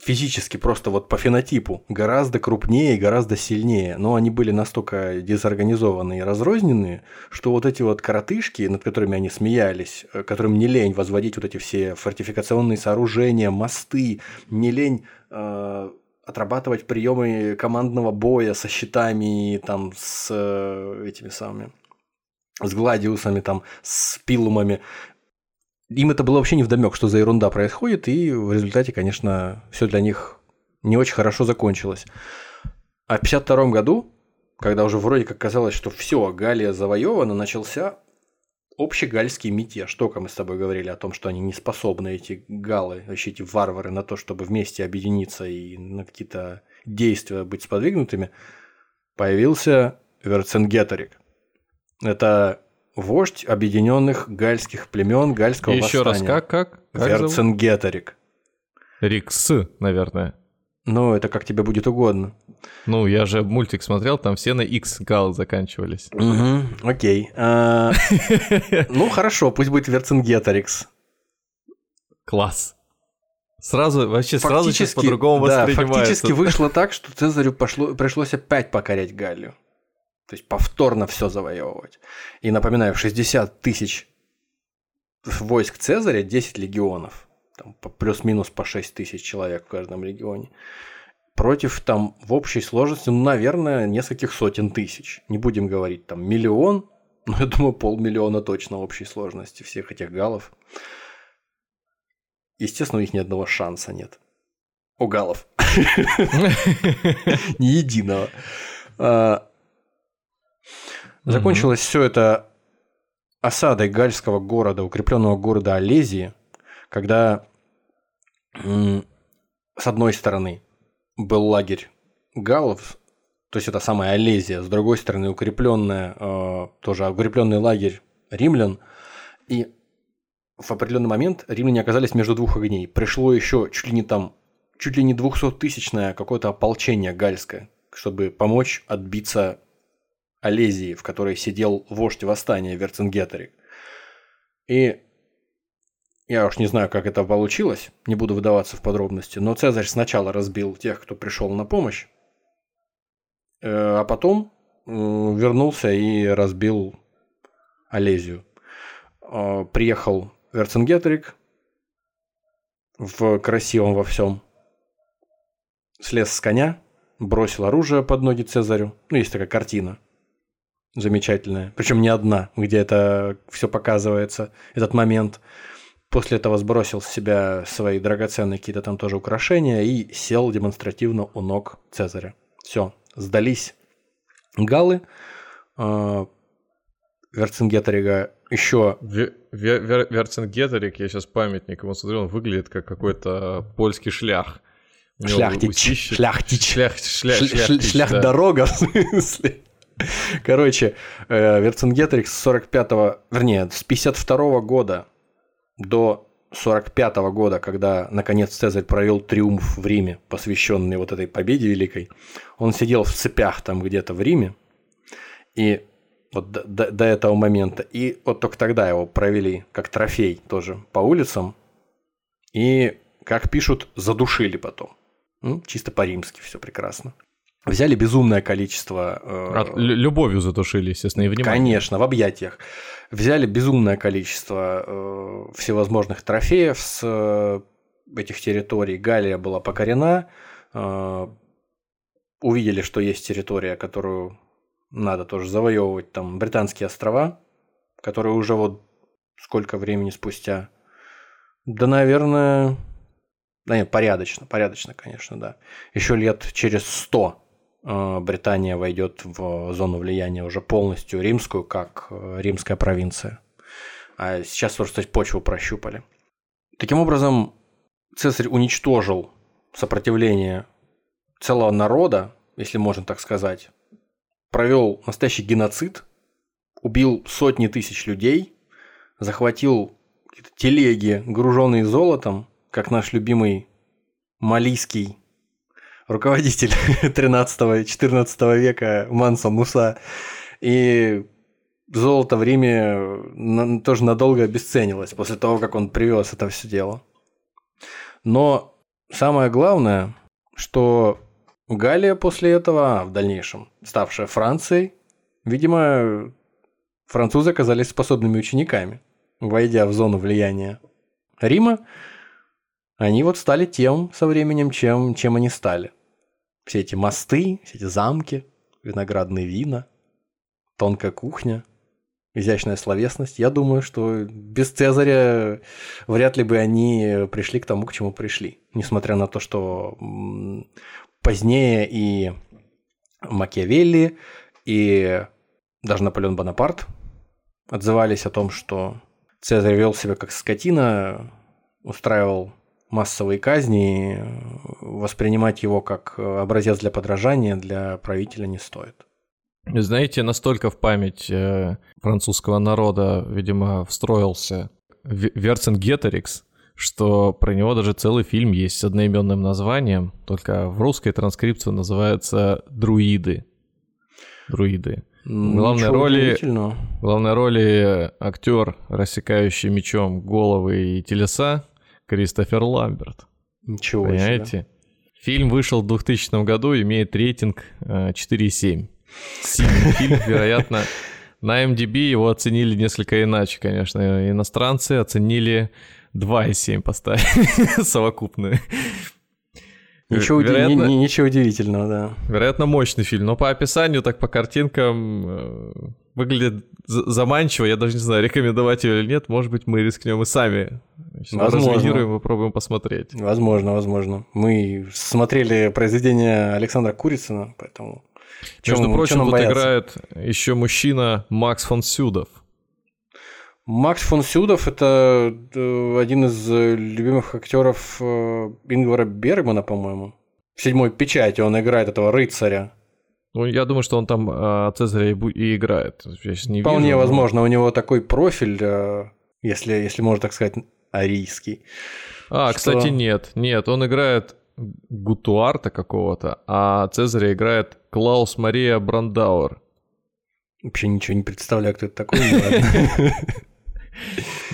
физически просто вот по фенотипу гораздо крупнее и гораздо сильнее, но они были настолько дезорганизованные и разрозненные, что вот эти вот коротышки, над которыми они смеялись, э, которым не лень возводить вот эти все фортификационные сооружения, мосты, не лень э, отрабатывать приемы командного боя со щитами, там, с э, этими самыми с гладиусами, там, с пилумами им это было вообще не вдомек, что за ерунда происходит, и в результате, конечно, все для них не очень хорошо закончилось. А в 52 году, когда уже вроде как казалось, что все, Галия завоевана, начался общий гальский мятеж. Только мы с тобой говорили о том, что они не способны, эти галы, вообще эти варвары, на то, чтобы вместе объединиться и на какие-то действия быть сподвигнутыми, появился Верцингеторик. Это вождь объединенных гальских племен гальского Еще восстания. раз, как, как? как Верцингеторик. Рикс, наверное. Ну, это как тебе будет угодно. Ну, я же мультик смотрел, там все на X гал заканчивались. Угу, окей. А, ну, хорошо, пусть будет Верцингеторикс. Класс. Сразу, вообще сразу сейчас по-другому да, фактически вышло так, что Цезарю пошло, пришлось опять покорять Галлию. То есть повторно все завоевывать. И напоминаю, 60 тысяч войск Цезаря, 10 легионов. Там плюс-минус по 6 тысяч человек в каждом легионе. Против там в общей сложности, ну, наверное, нескольких сотен тысяч. Не будем говорить там миллион, но я думаю, полмиллиона точно в общей сложности всех этих галов. Естественно, у них ни одного шанса нет. У галов. Ни единого. Закончилось все это осадой гальского города, укрепленного города Олезии, когда с одной стороны был лагерь галлов, то есть это самая Олезия, с другой стороны укрепленная, э, тоже укрепленный лагерь римлян, и в определенный момент римляне оказались между двух огней. Пришло еще чуть ли не там, чуть ли не 200-тысячное какое-то ополчение гальское, чтобы помочь отбиться Олезии, в которой сидел вождь восстания Верцингеторик. И я уж не знаю, как это получилось, не буду выдаваться в подробности, но Цезарь сначала разбил тех, кто пришел на помощь, э, а потом э, вернулся и разбил Олезию. Э, приехал Верцингеторик в красивом во всем, слез с коня, бросил оружие под ноги Цезарю. Ну, есть такая картина – замечательная, причем не одна, где это все показывается, этот момент. После этого сбросил с себя свои драгоценные какие-то там тоже украшения и сел демонстративно у ног Цезаря. Все, сдались галы. Э, Верцингеторига еще... Верцингеторик, я сейчас памятник ему смотрю, он выглядит как какой-то польский шлях. Шляхтич. Шляхтич. Шлях, шлях, шлях, шлях, шлях, шлях дорога, в смысле. Короче, э, Верцингеторикс с 45-го, вернее, с 52-го года до 45-го года, когда, наконец, Цезарь провел триумф в Риме, посвященный вот этой победе великой, он сидел в цепях там где-то в Риме, и вот до, до, до этого момента, и вот только тогда его провели как трофей тоже по улицам, и, как пишут, задушили потом. Ну, чисто по-римски все прекрасно. Взяли безумное количество... Э, От, любовью затушили, естественно, и внимание. Конечно, в объятиях. Взяли безумное количество э, всевозможных трофеев с э, этих территорий. Галия была покорена. Э, увидели, что есть территория, которую надо тоже завоевывать. Там британские острова, которые уже вот сколько времени спустя. Да, наверное... Да нет, порядочно, порядочно, конечно, да. Еще лет через сто Британия войдет в зону влияния уже полностью римскую, как э, римская провинция. А сейчас просто почву прощупали. Таким образом, Цесарь уничтожил сопротивление целого народа, если можно так сказать, провел настоящий геноцид, убил сотни тысяч людей, захватил телеги, груженные золотом, как наш любимый малийский руководитель 13-14 века Манса Муса. И золото в Риме тоже надолго обесценилось после того, как он привез это все дело. Но самое главное, что Галия после этого, а в дальнейшем ставшая Францией, видимо, французы оказались способными учениками, войдя в зону влияния Рима, они вот стали тем со временем, чем, чем они стали все эти мосты, все эти замки, виноградные вина, тонкая кухня, изящная словесность. Я думаю, что без Цезаря вряд ли бы они пришли к тому, к чему пришли. Несмотря на то, что позднее и Макиавелли, и даже Наполеон Бонапарт отзывались о том, что Цезарь вел себя как скотина, устраивал массовые казни, воспринимать его как образец для подражания для правителя не стоит. Знаете, настолько в память э, французского народа, видимо, встроился Верцингеторикс, что про него даже целый фильм есть с одноименным названием, только в русской транскрипции называется «Друиды». Друиды. Главной роли, главной роли актер, рассекающий мечом головы и телеса, Кристофер Ламберт. Ничего Понимаете? себе. Фильм вышел в 2000 году, имеет рейтинг 4,7. Э, Сильный фильм, вероятно. На MDB его оценили несколько иначе, конечно. Иностранцы оценили 2,7 поставили совокупные. Ничего, вероятно, уди... ничего удивительного, да. Вероятно, мощный фильм, но по описанию, так по картинкам э, выглядит заманчиво. Я даже не знаю, рекомендовать его или нет. Может быть, мы рискнем и сами. И попробуем посмотреть. Возможно, возможно. Мы смотрели произведение Александра Курицына, поэтому... Между чем, прочим, чем тут бояться? играет еще мужчина Макс фон Сюдов. Макс фон Сюдов – это э, один из любимых актеров э, Ингвара Бергмана, по-моему. В «Седьмой печати» он играет этого рыцаря. Ну, я думаю, что он там э, Цезаря и, и играет. Я не Вполне вижу, возможно, но... у него такой профиль, э, если, если можно так сказать, арийский. А, что... кстати, нет. Нет, он играет Гутуарта какого-то, а Цезаря играет Клаус Мария Брандауэр. Вообще ничего не представляю, кто это такой.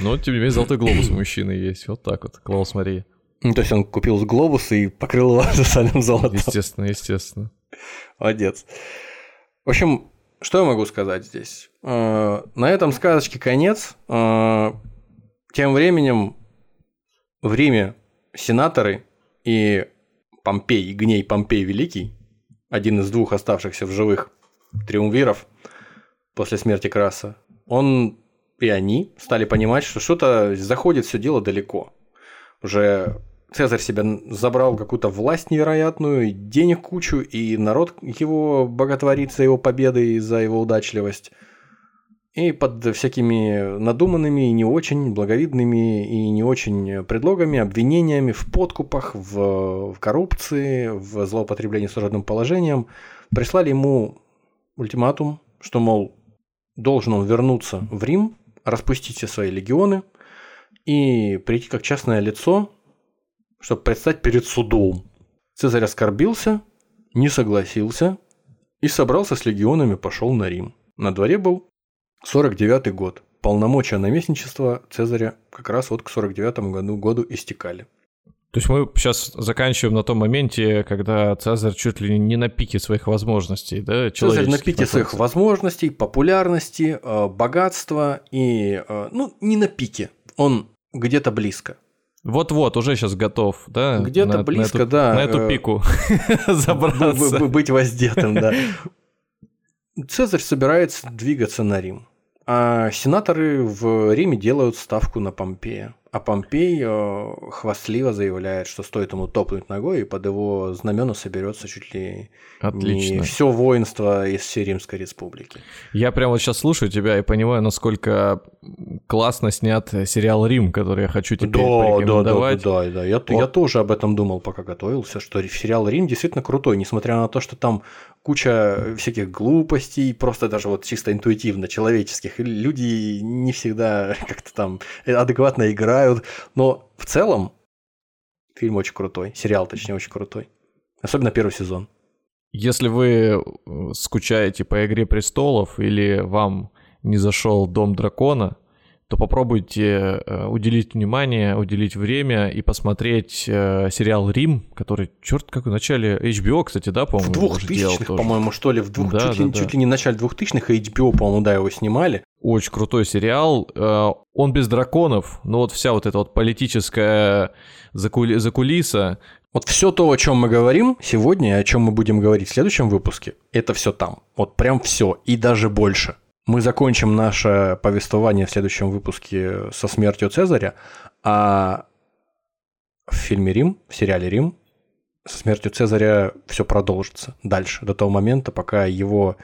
Ну, тем не менее, золотой глобус у мужчины есть. Вот так вот, Клаус Мария. Ну, то есть он купил глобус и покрыл его золотом. Естественно, естественно. Молодец. В общем, что я могу сказать здесь? Э, на этом сказочке конец. Э, тем временем в Риме сенаторы и Помпей, Гней Помпей Великий, один из двух оставшихся в живых триумвиров после смерти Краса, он и они стали понимать, что что-то заходит все дело далеко. Уже Цезарь себя забрал какую-то власть невероятную, денег кучу, и народ его боготворит за его победы и за его удачливость. И под всякими надуманными, не очень благовидными и не очень предлогами, обвинениями в подкупах, в, в коррупции, в злоупотреблении служебным положением прислали ему ультиматум, что, мол, должен он вернуться в Рим, распустить все свои легионы и прийти как частное лицо, чтобы предстать перед судом. Цезарь оскорбился, не согласился и собрался с легионами, пошел на Рим. На дворе был 49 год. Полномочия наместничества Цезаря как раз вот к 49 году, году истекали. То есть мы сейчас заканчиваем на том моменте, когда Цезарь чуть ли не на пике своих возможностей, да? Цезарь на пике своих возможностей, популярности, э, богатства и, э, ну, не на пике, он где-то близко. Вот-вот, уже сейчас готов, да? Где-то близко, на эту, да. На эту э, пику забраться. Быть воздетым, да. Цезарь собирается двигаться на Рим. А сенаторы в Риме делают ставку на Помпея. А Помпей э, хвастливо заявляет, что стоит ему топнуть ногой, и под его знамена соберется чуть ли Отлично. не все воинство из всей Римской Республики. Я прямо вот сейчас слушаю тебя и понимаю, насколько классно снят сериал Рим, который я хочу теперь да, порекомендовать. Да, да, да, да. Я, вот. я тоже об этом думал, пока готовился, что сериал Рим действительно крутой, несмотря на то, что там куча всяких глупостей, просто даже вот чисто интуитивно человеческих. Люди не всегда как-то там адекватно играют, но в целом фильм очень крутой, сериал точнее очень крутой. Особенно первый сезон. Если вы э, скучаете по «Игре престолов» или вам не зашел «Дом дракона», то попробуйте э, уделить внимание, уделить время и посмотреть э, сериал «Рим», который, черт, как в начале HBO, кстати, да, по-моему, В двухтысячных, по-моему, что ли, в двух, да, чуть, да, ли, да. чуть ли не в начале двухтысячных, и HBO, по-моему, да, его снимали. Очень крутой сериал. Э, он без драконов, но вот вся вот эта вот политическая закули- закулиса. Вот все то, о чем мы говорим сегодня, и о чем мы будем говорить в следующем выпуске, это все там. Вот прям все, и даже больше. Мы закончим наше повествование в следующем выпуске со смертью Цезаря, а в фильме «Рим», в сериале «Рим», со смертью Цезаря все продолжится дальше, до того момента, пока его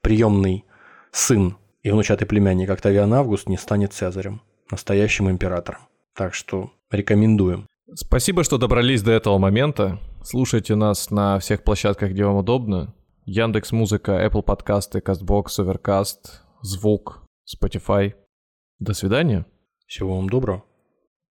приемный сын и внучатый племянник Октавиан Август не станет Цезарем, настоящим императором. Так что рекомендуем. Спасибо, что добрались до этого момента. Слушайте нас на всех площадках, где вам удобно. Яндекс Музыка, Apple подкасты, Castbox, Overcast, Звук, Spotify. До свидания. Всего вам доброго.